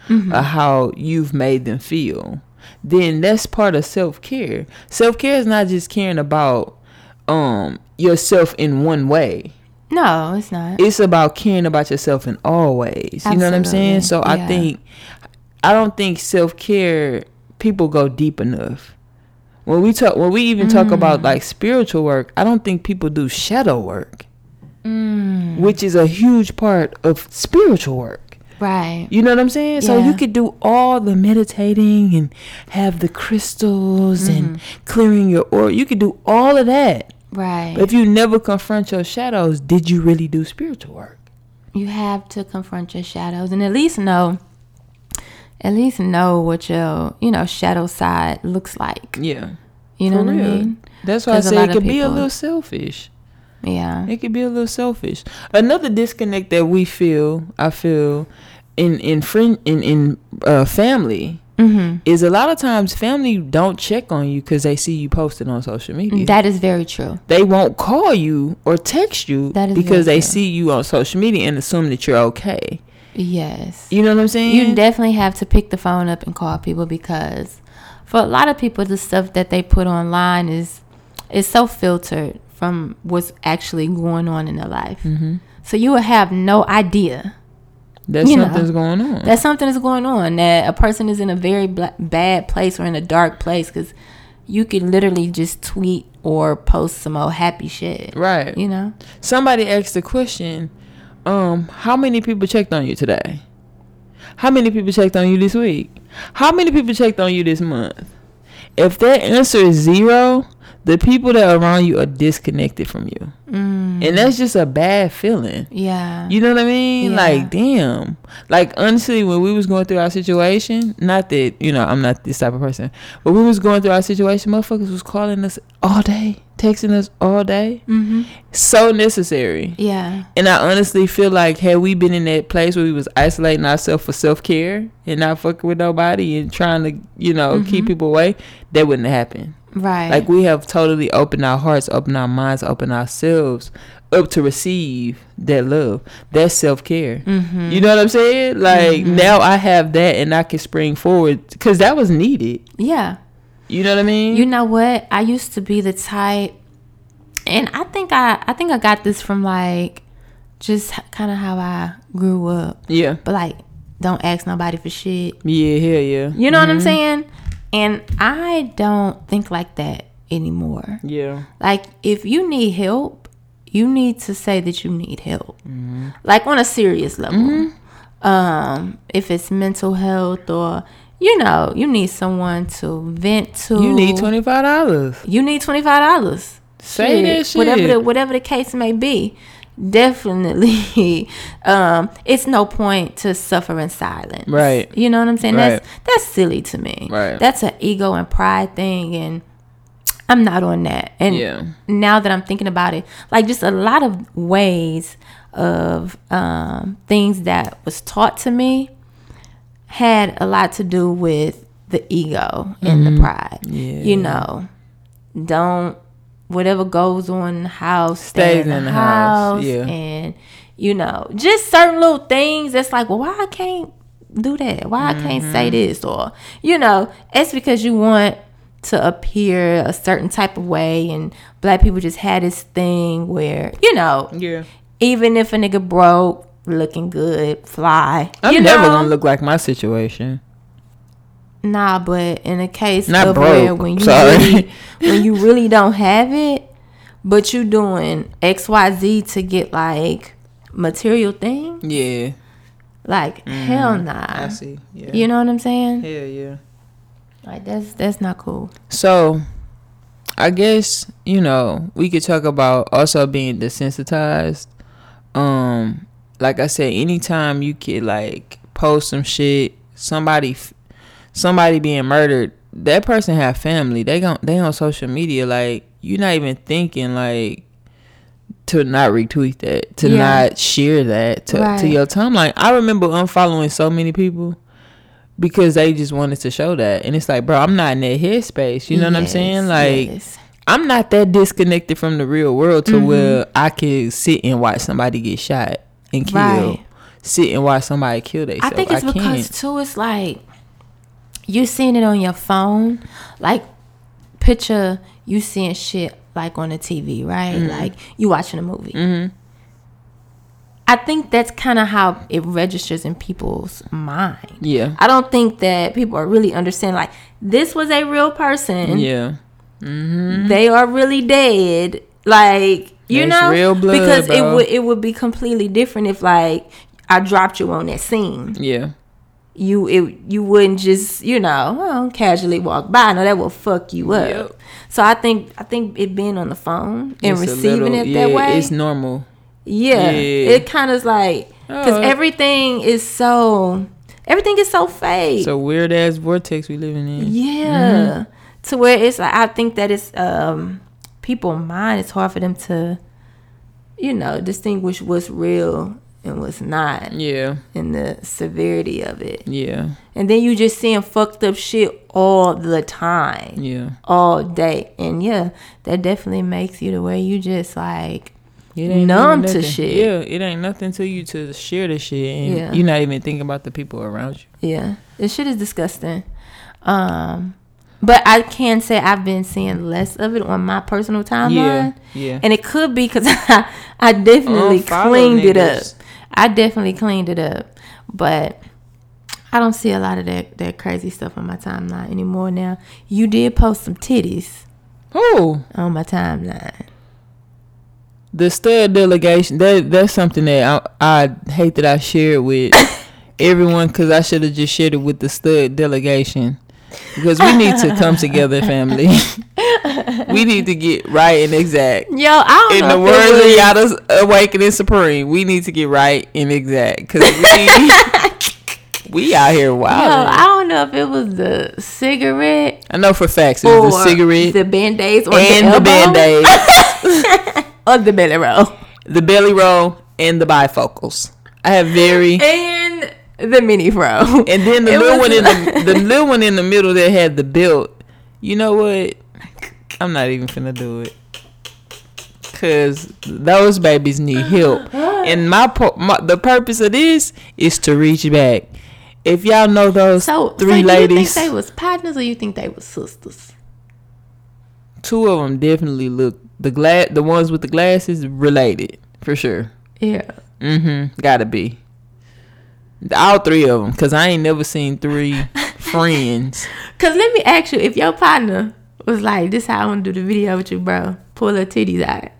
Mhm. or how you've made them feel, then that's part of self care. Self care is not just caring about um yourself in one way. no, it's not. It's about caring about yourself in all ways. You know what I'm saying? So Absolutely, I think I don't think self care people go deep enough. When we talk when we even talk about Mm. like spiritual work, I don't think people do shadow work, Mm, which is a huge part of spiritual work. right. You know what I'm saying? So you could do all the meditating and have the crystals Mm-hmm. and clearing your aura. You could do all of that. Right. But if you never confront your shadows, did you really do spiritual work? you have to confront your shadows and at least know at least know what your you know shadow side looks like Yeah. you know For what real. i mean That's why I say it could be a little selfish. yeah It could be a little selfish. Another disconnect that we feel, I feel, in in friend in in uh, family mm-hmm. is a lot of times family don't check on you because they see you posted on social media. that is very true they won't call you or text you That is because they true. see you on social media and assume that you're okay. Yes. You know what I'm saying? you definitely have to pick the phone up and call people because for a lot of people the stuff that they put online is is so filtered from what's actually going on in their life. Hmm so you will have no idea. That You know, something's going on. that something is going on that a person is in a very bla- bad place or in a dark place because you could literally just tweet or post some old happy shit. Right. you know? Somebody asked the question, um, how many people checked on you today? How many people checked on you this week? How many people checked on you this month? If that answer is zero, the people that are around you are disconnected from you. Mm. And that's just a bad feeling. Yeah. You know what I mean? Yeah. Like, damn. Like, honestly, when we was going through our situation, not that, you know, I'm not this type of person, but we was going through our situation, motherfuckers was calling us all day, texting us all day. mm-hmm. So necessary. Yeah. And I honestly feel like had we been in that place where we was isolating ourselves for self care and not fucking with nobody and trying to, you know, keep Mhm. people away, that wouldn't happen. Right. Like we have totally opened our hearts, opened our minds, opened ourselves up to receive that love. That's self care. mm-hmm. You know what I'm saying? Like Mhm. now I have that and I can spring forward because that was needed. Yeah. You know what I mean? You know what? I used to be the type, and I think I I think I got this from like just kind of how I grew up. yeah. But like, don't ask nobody for shit. Yeah, hell yeah. You know what I'm mm-hmm. saying? And I don't think like that anymore. Yeah. Like, if you need help, you need to say that you need help. Mm-hmm. Like on a serious level. Mm-hmm. Um, if it's mental health or you know, you need someone to vent to. You need twenty five dollars. You need twenty five dollars. Say that shit. Whatever the whatever the case may be. Definitely, um, it's no point to suffer in silence. Right. You know what I'm saying? Right. That's that's silly to me. Right. That's an ego and pride thing, and I'm not on that. And Yeah. now that I'm thinking about it, like just a lot of ways of um, things that was taught to me had a lot to do with the ego and the pride. Mm-hmm. Yeah. You know, don't whatever goes on in the house stay Stays in the, in the house, house, yeah. and you know just certain little things that's like well why i can't do that why i can't say Mm-hmm. this or you know it's because you want to appear a certain type of way and black people just had this thing where you know Yeah. even if a nigga broke looking good fly I'm you never know? gonna look like my situation. Nah, but in a case Not of broke, where when you sorry. really, when you really don't have it, but you doing X Y Z to get like material things, Yeah. like hell nah. I see. Yeah. You know what I'm saying? Hell yeah. Like that's that's not cool. So, I guess you know we could talk about also being desensitized. Um, like I said, anytime you could like post some shit, somebody, somebody being murdered, that person have family. They gon' they on social media. Like you're not even thinking like to not retweet that, to Yeah. not share that to, to your timeline. I remember unfollowing so many people because they just wanted to show that. And it's like, bro, I'm not in that headspace. You know what I'm saying? Like, yes. I'm not that disconnected from the real world to Mhm. where I could sit and watch somebody get shot and killed. Right. Sit and watch somebody kill I think it's because too. It's like you seeing it on your phone, like picture you seeing shit like on the TV, right? Mm-hmm. Like you watching a movie. I think that's kind of how it registers in people's mind. Yeah. I don't think that people are really understanding like this was a real person. Yeah. They are really dead. Like you That's know, real blood, because it would it would be completely different if like I dropped you on that scene Yeah. you it you wouldn't just you know oh, casually walk by. No, that will fuck you up. Yep. So I think I think it being on the phone and It's receiving little- it yeah, that way, It's normal. yeah, yeah. it kind of is like because Oh. everything is so everything is so fake. It's a weird ass vortex we living in. yeah, to where it's like I think that it's um people mind. It's hard for them to you know distinguish what's real and what's not Yeah. and the severity of it. Yeah. And then you just seeing fucked up shit all the time, Yeah. all day. And yeah, that definitely makes you the way you just like, It ain't Numb to shit. Yeah, it ain't nothing to you to share the shit, and Yeah. you're not even thinking about the people around you. yeah, this shit is disgusting. Um, but I can say I've been seeing less of it on my personal timeline. Yeah, yeah. And it could be because I, I definitely Unfollow cleaned it up. I definitely cleaned it up. But I don't see a lot of that, that crazy stuff on my timeline anymore now. You did post some titties Who? on my timeline. The stud delegation. That that's something that I, I hate that I shared with everyone because I should have just shared it with the stud delegation because we need to come together, family. we need to get right and exact. Yo, I don't In know the words of Yada's Awakening Supreme, we need to get right and exact because we we out here wild. Yo. I don't know if it was the cigarette I know for facts it was the cigarette the band-aids, or and the, the band aid, or the belly roll, the belly roll, and the bifocals. I have very and the mini fro. and then the It little one in the the little one in the middle that had the belt. You know what? I'm not even gonna do it. Cause those babies need help, and my, po- my the purpose of this is to reach back. If y'all know those So, three so do you ladies, think they was partners or you think they was sisters? two of them definitely look the gla- the ones with the glasses related for sure. Yeah. Mm-hmm. Gotta be. All three of them, cause I ain't never seen three friends. Cause let me ask you, if your partner was like, "This how I want to do the video with you, bro," pull her titties out.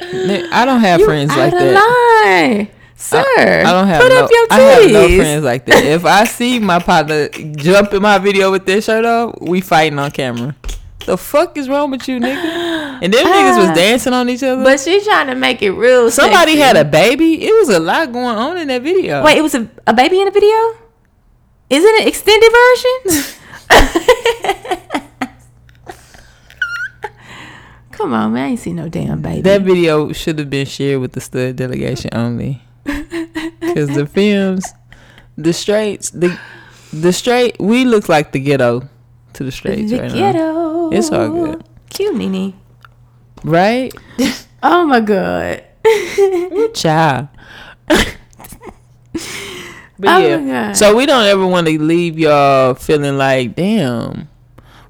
I don't have You friends like that. line, sir. I don't have put no. up your I have no titties. friends like that. If I see my partner jump in my video with their shirt off, we fighting on camera. The fuck is wrong with you, nigga? And them niggas Ah. was dancing on each other. But she trying to make it real. Somebody sexy. had a baby. It was a lot going on in that video. Wait, it was a, a baby in the video? Isn't it extended version? Come on, man. I ain't seen no damn baby. that video should have been shared with the stud delegation only. Cause the films, the straights, the the straight, we look like the ghetto to the straights the right now, ghetto. It's all good. Cute, Nene. Right? Oh my god. Child. but Oh yeah, my God. so we don't ever want to leave y'all feeling like, damn,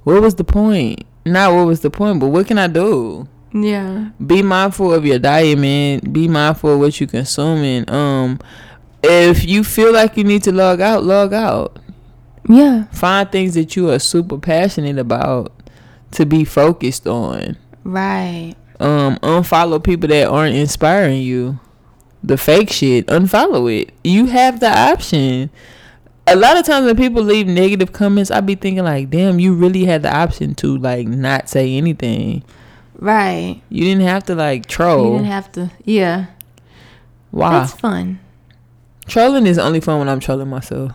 what was the point? Not what was the point, but what can I do? Yeah. Be mindful of your diet, man. Be mindful of what you're consuming. Um, if you feel like you need to log out, log out. Yeah. Find things that you are super passionate about to be focused on. Right. um unfollow people that aren't inspiring you the fake shit unfollow it you have the option a lot of times when people leave negative comments i be thinking like damn you really had the option to like not say anything Right. you didn't have to like troll. You didn't have to. Yeah. why That's fun. trolling is only fun when i'm trolling myself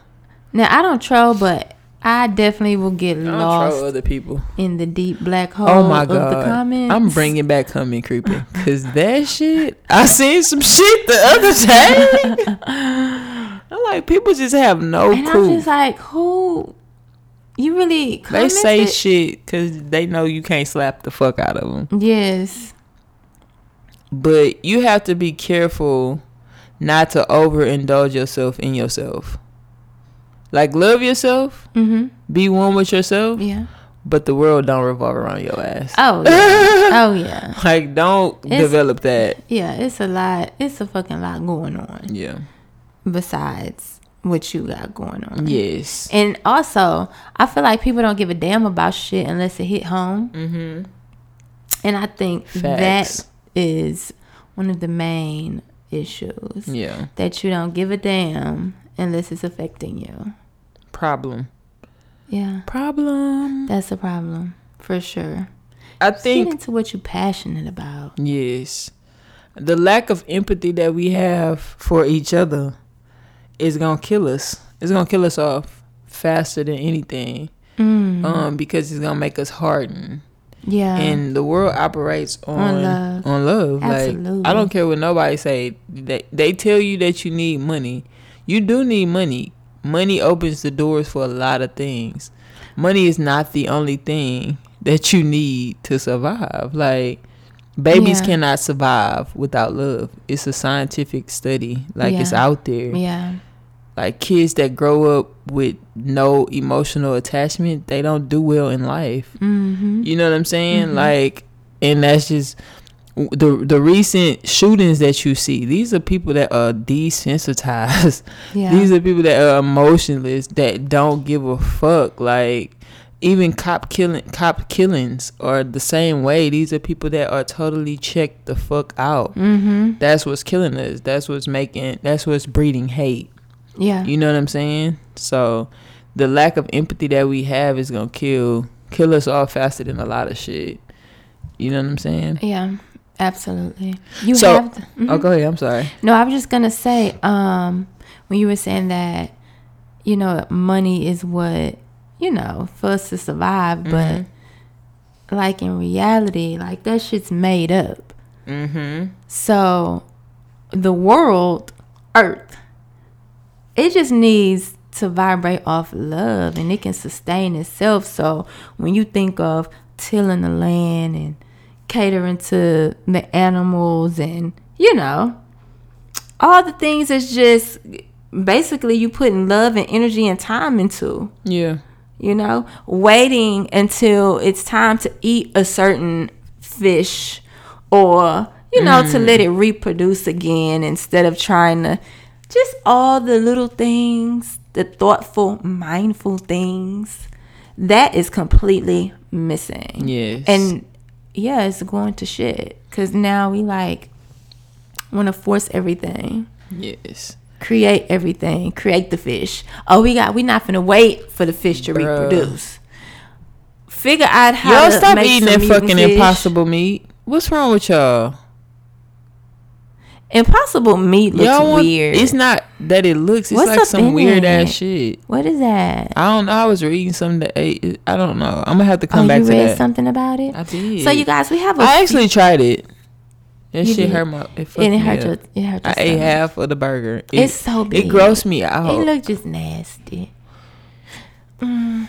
Now I don't troll, but I definitely will get i don't lost troll other people in the deep black hole oh my of the god comments. i'm bringing back comment creeping because that shit i seen some shit the other day i'm like people just have no and clue I'm just like, who? You really? They say shit because they know you can't slap the fuck out of them. Yes. But you have to be careful not to overindulge yourself in yourself. Like love yourself, Mm-hmm. be one with yourself, Yeah. but the world don't revolve around your ass. Oh. Yeah. oh yeah. Like don't It's- develop that. Yeah. It's a lot. It's a fucking lot going on Yeah. besides what you got going on. Yes. And also, I feel like people don't give a damn about shit unless it hit home. Mm-hmm. And I think Facts. that is one of the main issues. Yeah. That you don't give a damn unless it's affecting you. Problem. Yeah. Problem. That's a problem for sure. I Get think into what you're passionate about. Yes. The lack of empathy that we have for each other is gonna kill us. It's gonna kill us off faster than anything. Mm. Um, because it's gonna make us harden. yeah. And the world operates on On love. On love. Like Absolutely. I don't care what nobody say. They they tell you that you need money. You do need money. Money opens the doors for a lot of things. Money is not the only thing that you need to survive. Like babies Yeah. cannot survive without love. It's a scientific study. Like it's out there yeah. like kids that grow up with no emotional attachment they don't do well in life Mm-hmm. you know what i'm saying Mhm. like and that's just the the recent shootings that you see these are people that are desensitized Yeah. these are people that are emotionless that don't give a fuck like even cop killing cop killings are the same way these are people that are totally checked the fuck out mm-hmm. that's what's killing us that's what's making that's what's breeding hate Yeah. you know what I'm saying? So the lack of empathy that we have is gonna kill kill us all faster than a lot of shit. You know what I'm saying? Yeah, absolutely. You So- have. To, Oh, Mhm. go ahead. I'm sorry. No, I was just gonna say, um, when you were saying that, you know, money is what you know for us to survive, but like in reality, like that shit's made up. Mm-hmm. So the world, Earth, it just needs to vibrate off love and it can sustain itself. So when you think of tilling the land and catering to the animals and, you know, all the things that's just basically you putting love and energy and time into Yeah. you know, waiting until it's time to eat a certain fish or, you know, to mm. let it reproduce again instead of trying to just all the little things, the thoughtful, mindful things that is completely missing. Yes. And yeah, it's going to shit cuz now we like want to force everything yes. create everything, create the fish. Oh, we got we not gonna wait for the fish to Bruh. reproduce. Figure out how Y'all to stop eating that fucking fish. impossible meat. What's wrong with y'all? Impossible meat looks y'all want, weird. It's not that it looks. It's What's like some weird ass shit. what is that? I don't know. I was reading something that ate. I don't know. I'm gonna have to come oh, back you to read that. something about it. I did. So you guys, we have a. I few- actually tried it. That You shit did? hurt my. It fucked and it hurt your. It hurt your I ate half of the burger. It, It's so big. It grossed me out. It looked just nasty.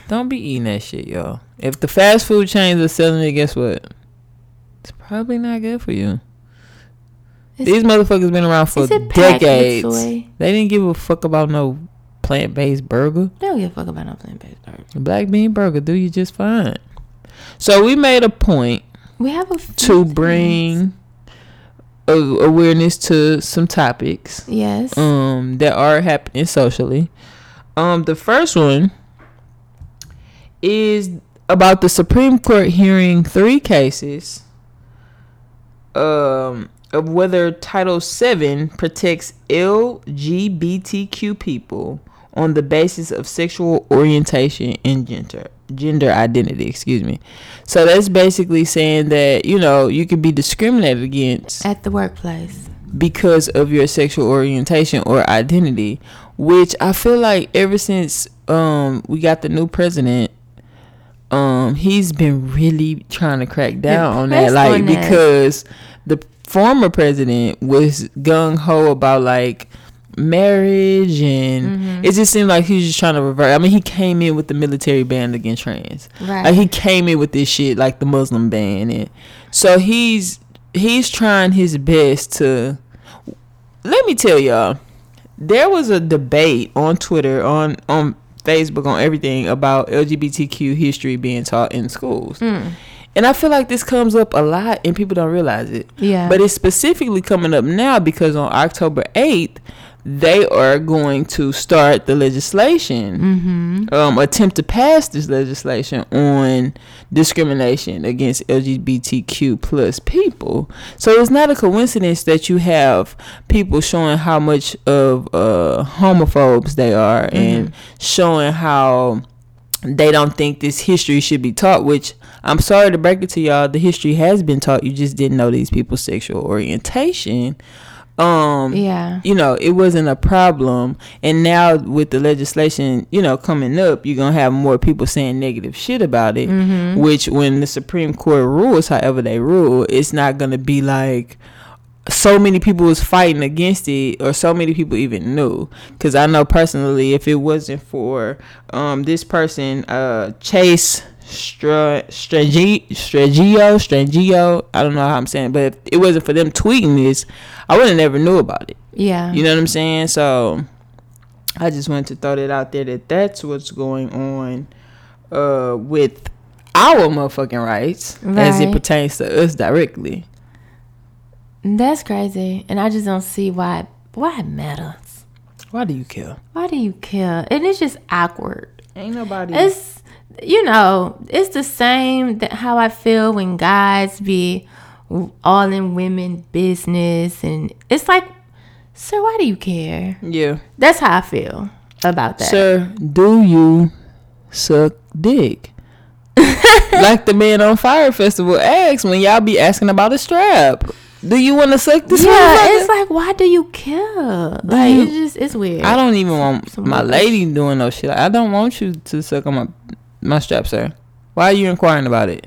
Don't be eating that shit, y'all. If the fast food chains are selling it, guess what? It's probably not good for you. Is- These motherfuckers been around for Is it packed with decades. They didn't give a fuck about no plant based burger. They don't give a fuck about no plant based burger. Black bean burger do you just fine. So we made a point We have a to bring a- awareness to some topics Yes. um that are happening socially. Um the first one is about the Supreme Court hearing three cases um of whether Title VII protects LGBTQ people on the basis of sexual orientation and gender gender identity, excuse me. So that's basically saying that, you know, you can be discriminated against At the workplace. because of your sexual orientation or identity, which I feel like ever since um we got the new president, um he's been really trying to crack down on that, like on that. because the former president was gung ho about like marriage and Mm-hmm. it just seemed like he was just trying to revert. I mean, he came in with the military ban against trans. Right. Like he came in with this shit like the Muslim ban and so he's he's trying his best to let me tell y'all there was a debate on Twitter on on Facebook on everything about LGBTQ history being taught in schools. Hmm. And I feel like this comes up a lot and people don't realize it. Yeah. But it's specifically coming up now because on October 8th, they are going to start the legislation, Mm-hmm. um, attempt to pass this legislation on discrimination against LGBTQ plus people. So it's not a coincidence that you have people showing how much of uh, homophobes they are and showing how they don't think this history should be taught which i'm sorry to break it to y'all the history has been taught you just didn't know these people's sexual orientation um Yeah. you know it wasn't a problem and now with the legislation you know coming up you're gonna have more people saying negative shit about it Mm-hmm. which when the supreme court rules however they rule it's not gonna be like so many people was fighting against it or so many people even knew because i know personally if it wasn't for um this person uh Chase Stra- Stragio, Strangio, I don't know how I'm saying, but if it wasn't for them tweeting this, I would have never knew about it. Yeah. You know what I'm saying? So I just wanted to throw that out there that that's what's going on uh, with our motherfucking rights as it pertains to us directly. That's crazy. And I just don't see why why it matters. Why do you care? Why do you care? And it's just awkward. Ain't nobody. It's you know, it's the same that how I feel when guys be all in women business and it's like, sir, why do you care? yeah, That's how I feel. about that. Sir, do you suck dick? like the man on Fire Festival asked when y'all be asking about a strap. Do you want to suck this? yeah, it's like why do you care? Like you- it's just it's weird. I don't even want Some my lady doing no shit. I don't want you to suck on my my strap, sir. Why are you inquiring about it?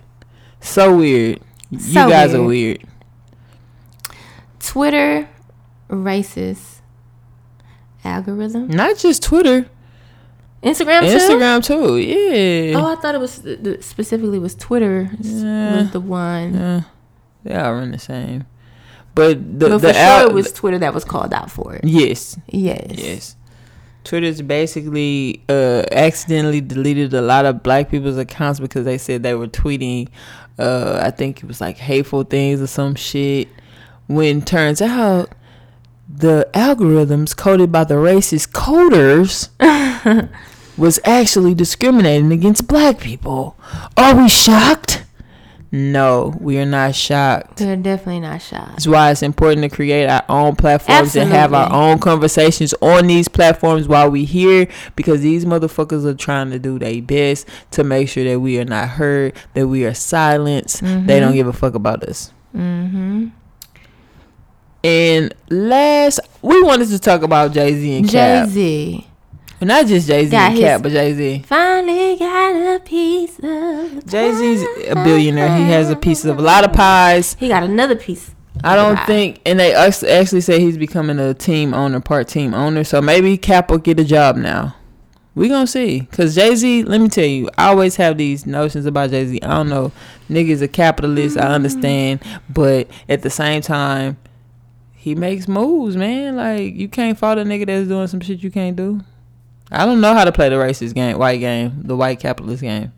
So weird. You So guys are weird. weird. Twitter racist algorithm. Not just Twitter, Instagram too. Instagram too. Yeah. Oh, I thought it was specifically was Twitter Yeah. was the one. Yeah, they all run the same. But the but the for sure al- it was Twitter that was called out for it. yes, Yes. yes. Twitter's basically uh, accidentally deleted a lot of black people's accounts because they said they were tweeting, uh, I think it was like hateful things or some shit. When turns out the algorithms coded by the racist coders was actually discriminating against black people. Are we shocked? No, we are not shocked. They're definitely not shocked. That's why it's important to create our own platforms and have our own conversations on these platforms while we here because these motherfuckers are trying to do their best to make sure that we are not heard, that we are silenced. They don't give a fuck about us. Mm-hmm. And last, we wanted to talk about Jay Z and Jay. Z Well, not just Jay Z and Cap, but Jay Z. finally got a piece of. Jay Z's a billionaire. He has a piece of a lot of pies. He got another piece. I don't think, and they act- actually say he's becoming a team owner, part team owner. So maybe Cap will get a job now. We gonna see, cause Jay Z. Let me tell you, I always have these notions about Jay Z. I don't know, niggas a capitalist. I mm-hmm. understand, but at the same time, he makes moves, man. Like you can't fault a nigga that's doing some shit you can't do. I don't know how to play the racist game, white game, the white capitalist game.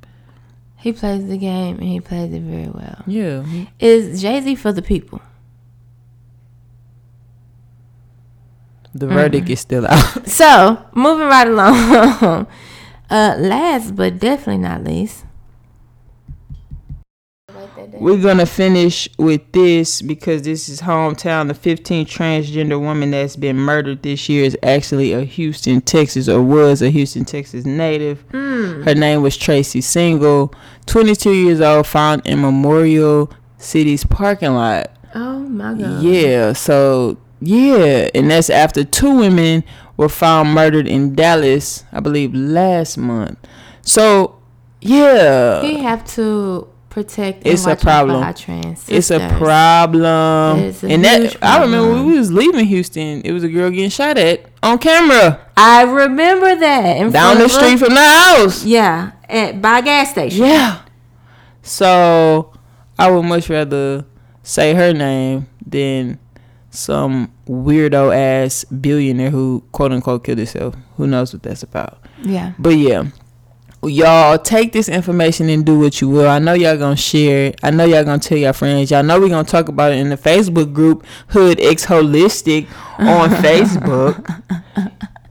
He plays the game and he plays it very well. Yeah, Is Jay Z for the people? the verdict is still out. So moving right along. uh, last but definitely not least. We're gonna finish with this because this is hometown. The 15th transgender woman that's been murdered this year is actually a Houston, Texas, or was a Houston, Texas native. Hmm. Her name was Tracy Single, 22 years old, found in Memorial City's parking lot. Oh my god. Yeah, so yeah, and that's after two women were found murdered in Dallas, I believe, last month. So yeah, We have to protect. It's a and out for problem. trans It's a problem. It's a and that huge I remember when we was leaving Houston, it was a girl getting shot at on camera I remember that down the street from the house. Yeah, at by gas station. Yeah. So I would much rather say her name than some weirdo ass billionaire who quote unquote killed herself. Who knows what that's about? Yeah. But yeah, y'all take this information and do what you will. I know y'all gonna share it. I know y'all gonna tell your friends. Y'all know we gonna talk about it in the Facebook group Hood X Holistic on Facebook.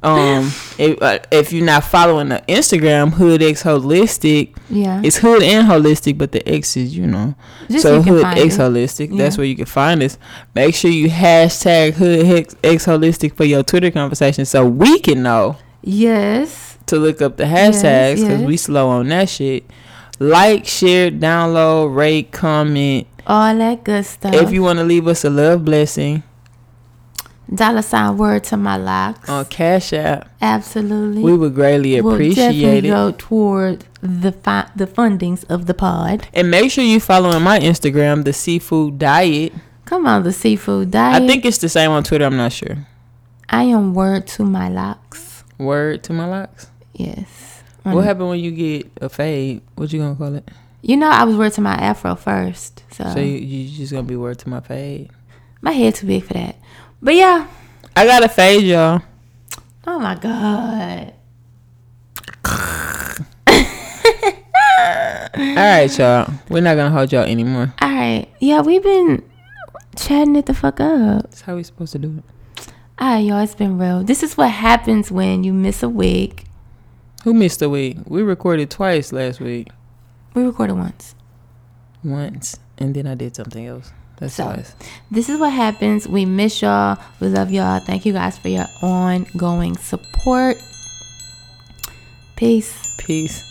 Um, if uh, if you're not following the Instagram Hood X Holistic, Yeah. it's Hood and Holistic, but the X is you know. Just so you Hood X it. Holistic. That's where you can find us. Make sure you hashtag Hood X Holistic for your Twitter conversation so we can know yes. To look up the hashtags because we yes. slow on that shit. Like, share, download, rate, comment. All that good stuff. If you want to leave us a love blessing dollar sign word to my locks. on Cash App, Absolutely. we would greatly will appreciate definitely it. go toward the fi- the fundings of the pod. And make sure you follow on my Instagram, the Seafood Diet. Come on, the seafood diet. I think it's the same on Twitter. I'm not sure. I am word to my locks. Word to my locks. Yes. What happened when you get a fade? What you gonna call it? You know, I was word to my afro first, so, So you, you just gonna be word to my fade? my head too big for that. But yeah. I got a fade, y'all. Oh my god. All right, y'all. We're not gonna hold y'all anymore. All right. Yeah, we've been chatting it the fuck up. That's how we supposed to do it. All right, y'all. It's been real. This is what happens when you miss a week. Who missed a week? We recorded twice last week. We recorded once. Once, and then I did something else. That's So, twice. This is what happens. We miss y'all. We love y'all. Thank you guys for your ongoing support. Peace. Peace.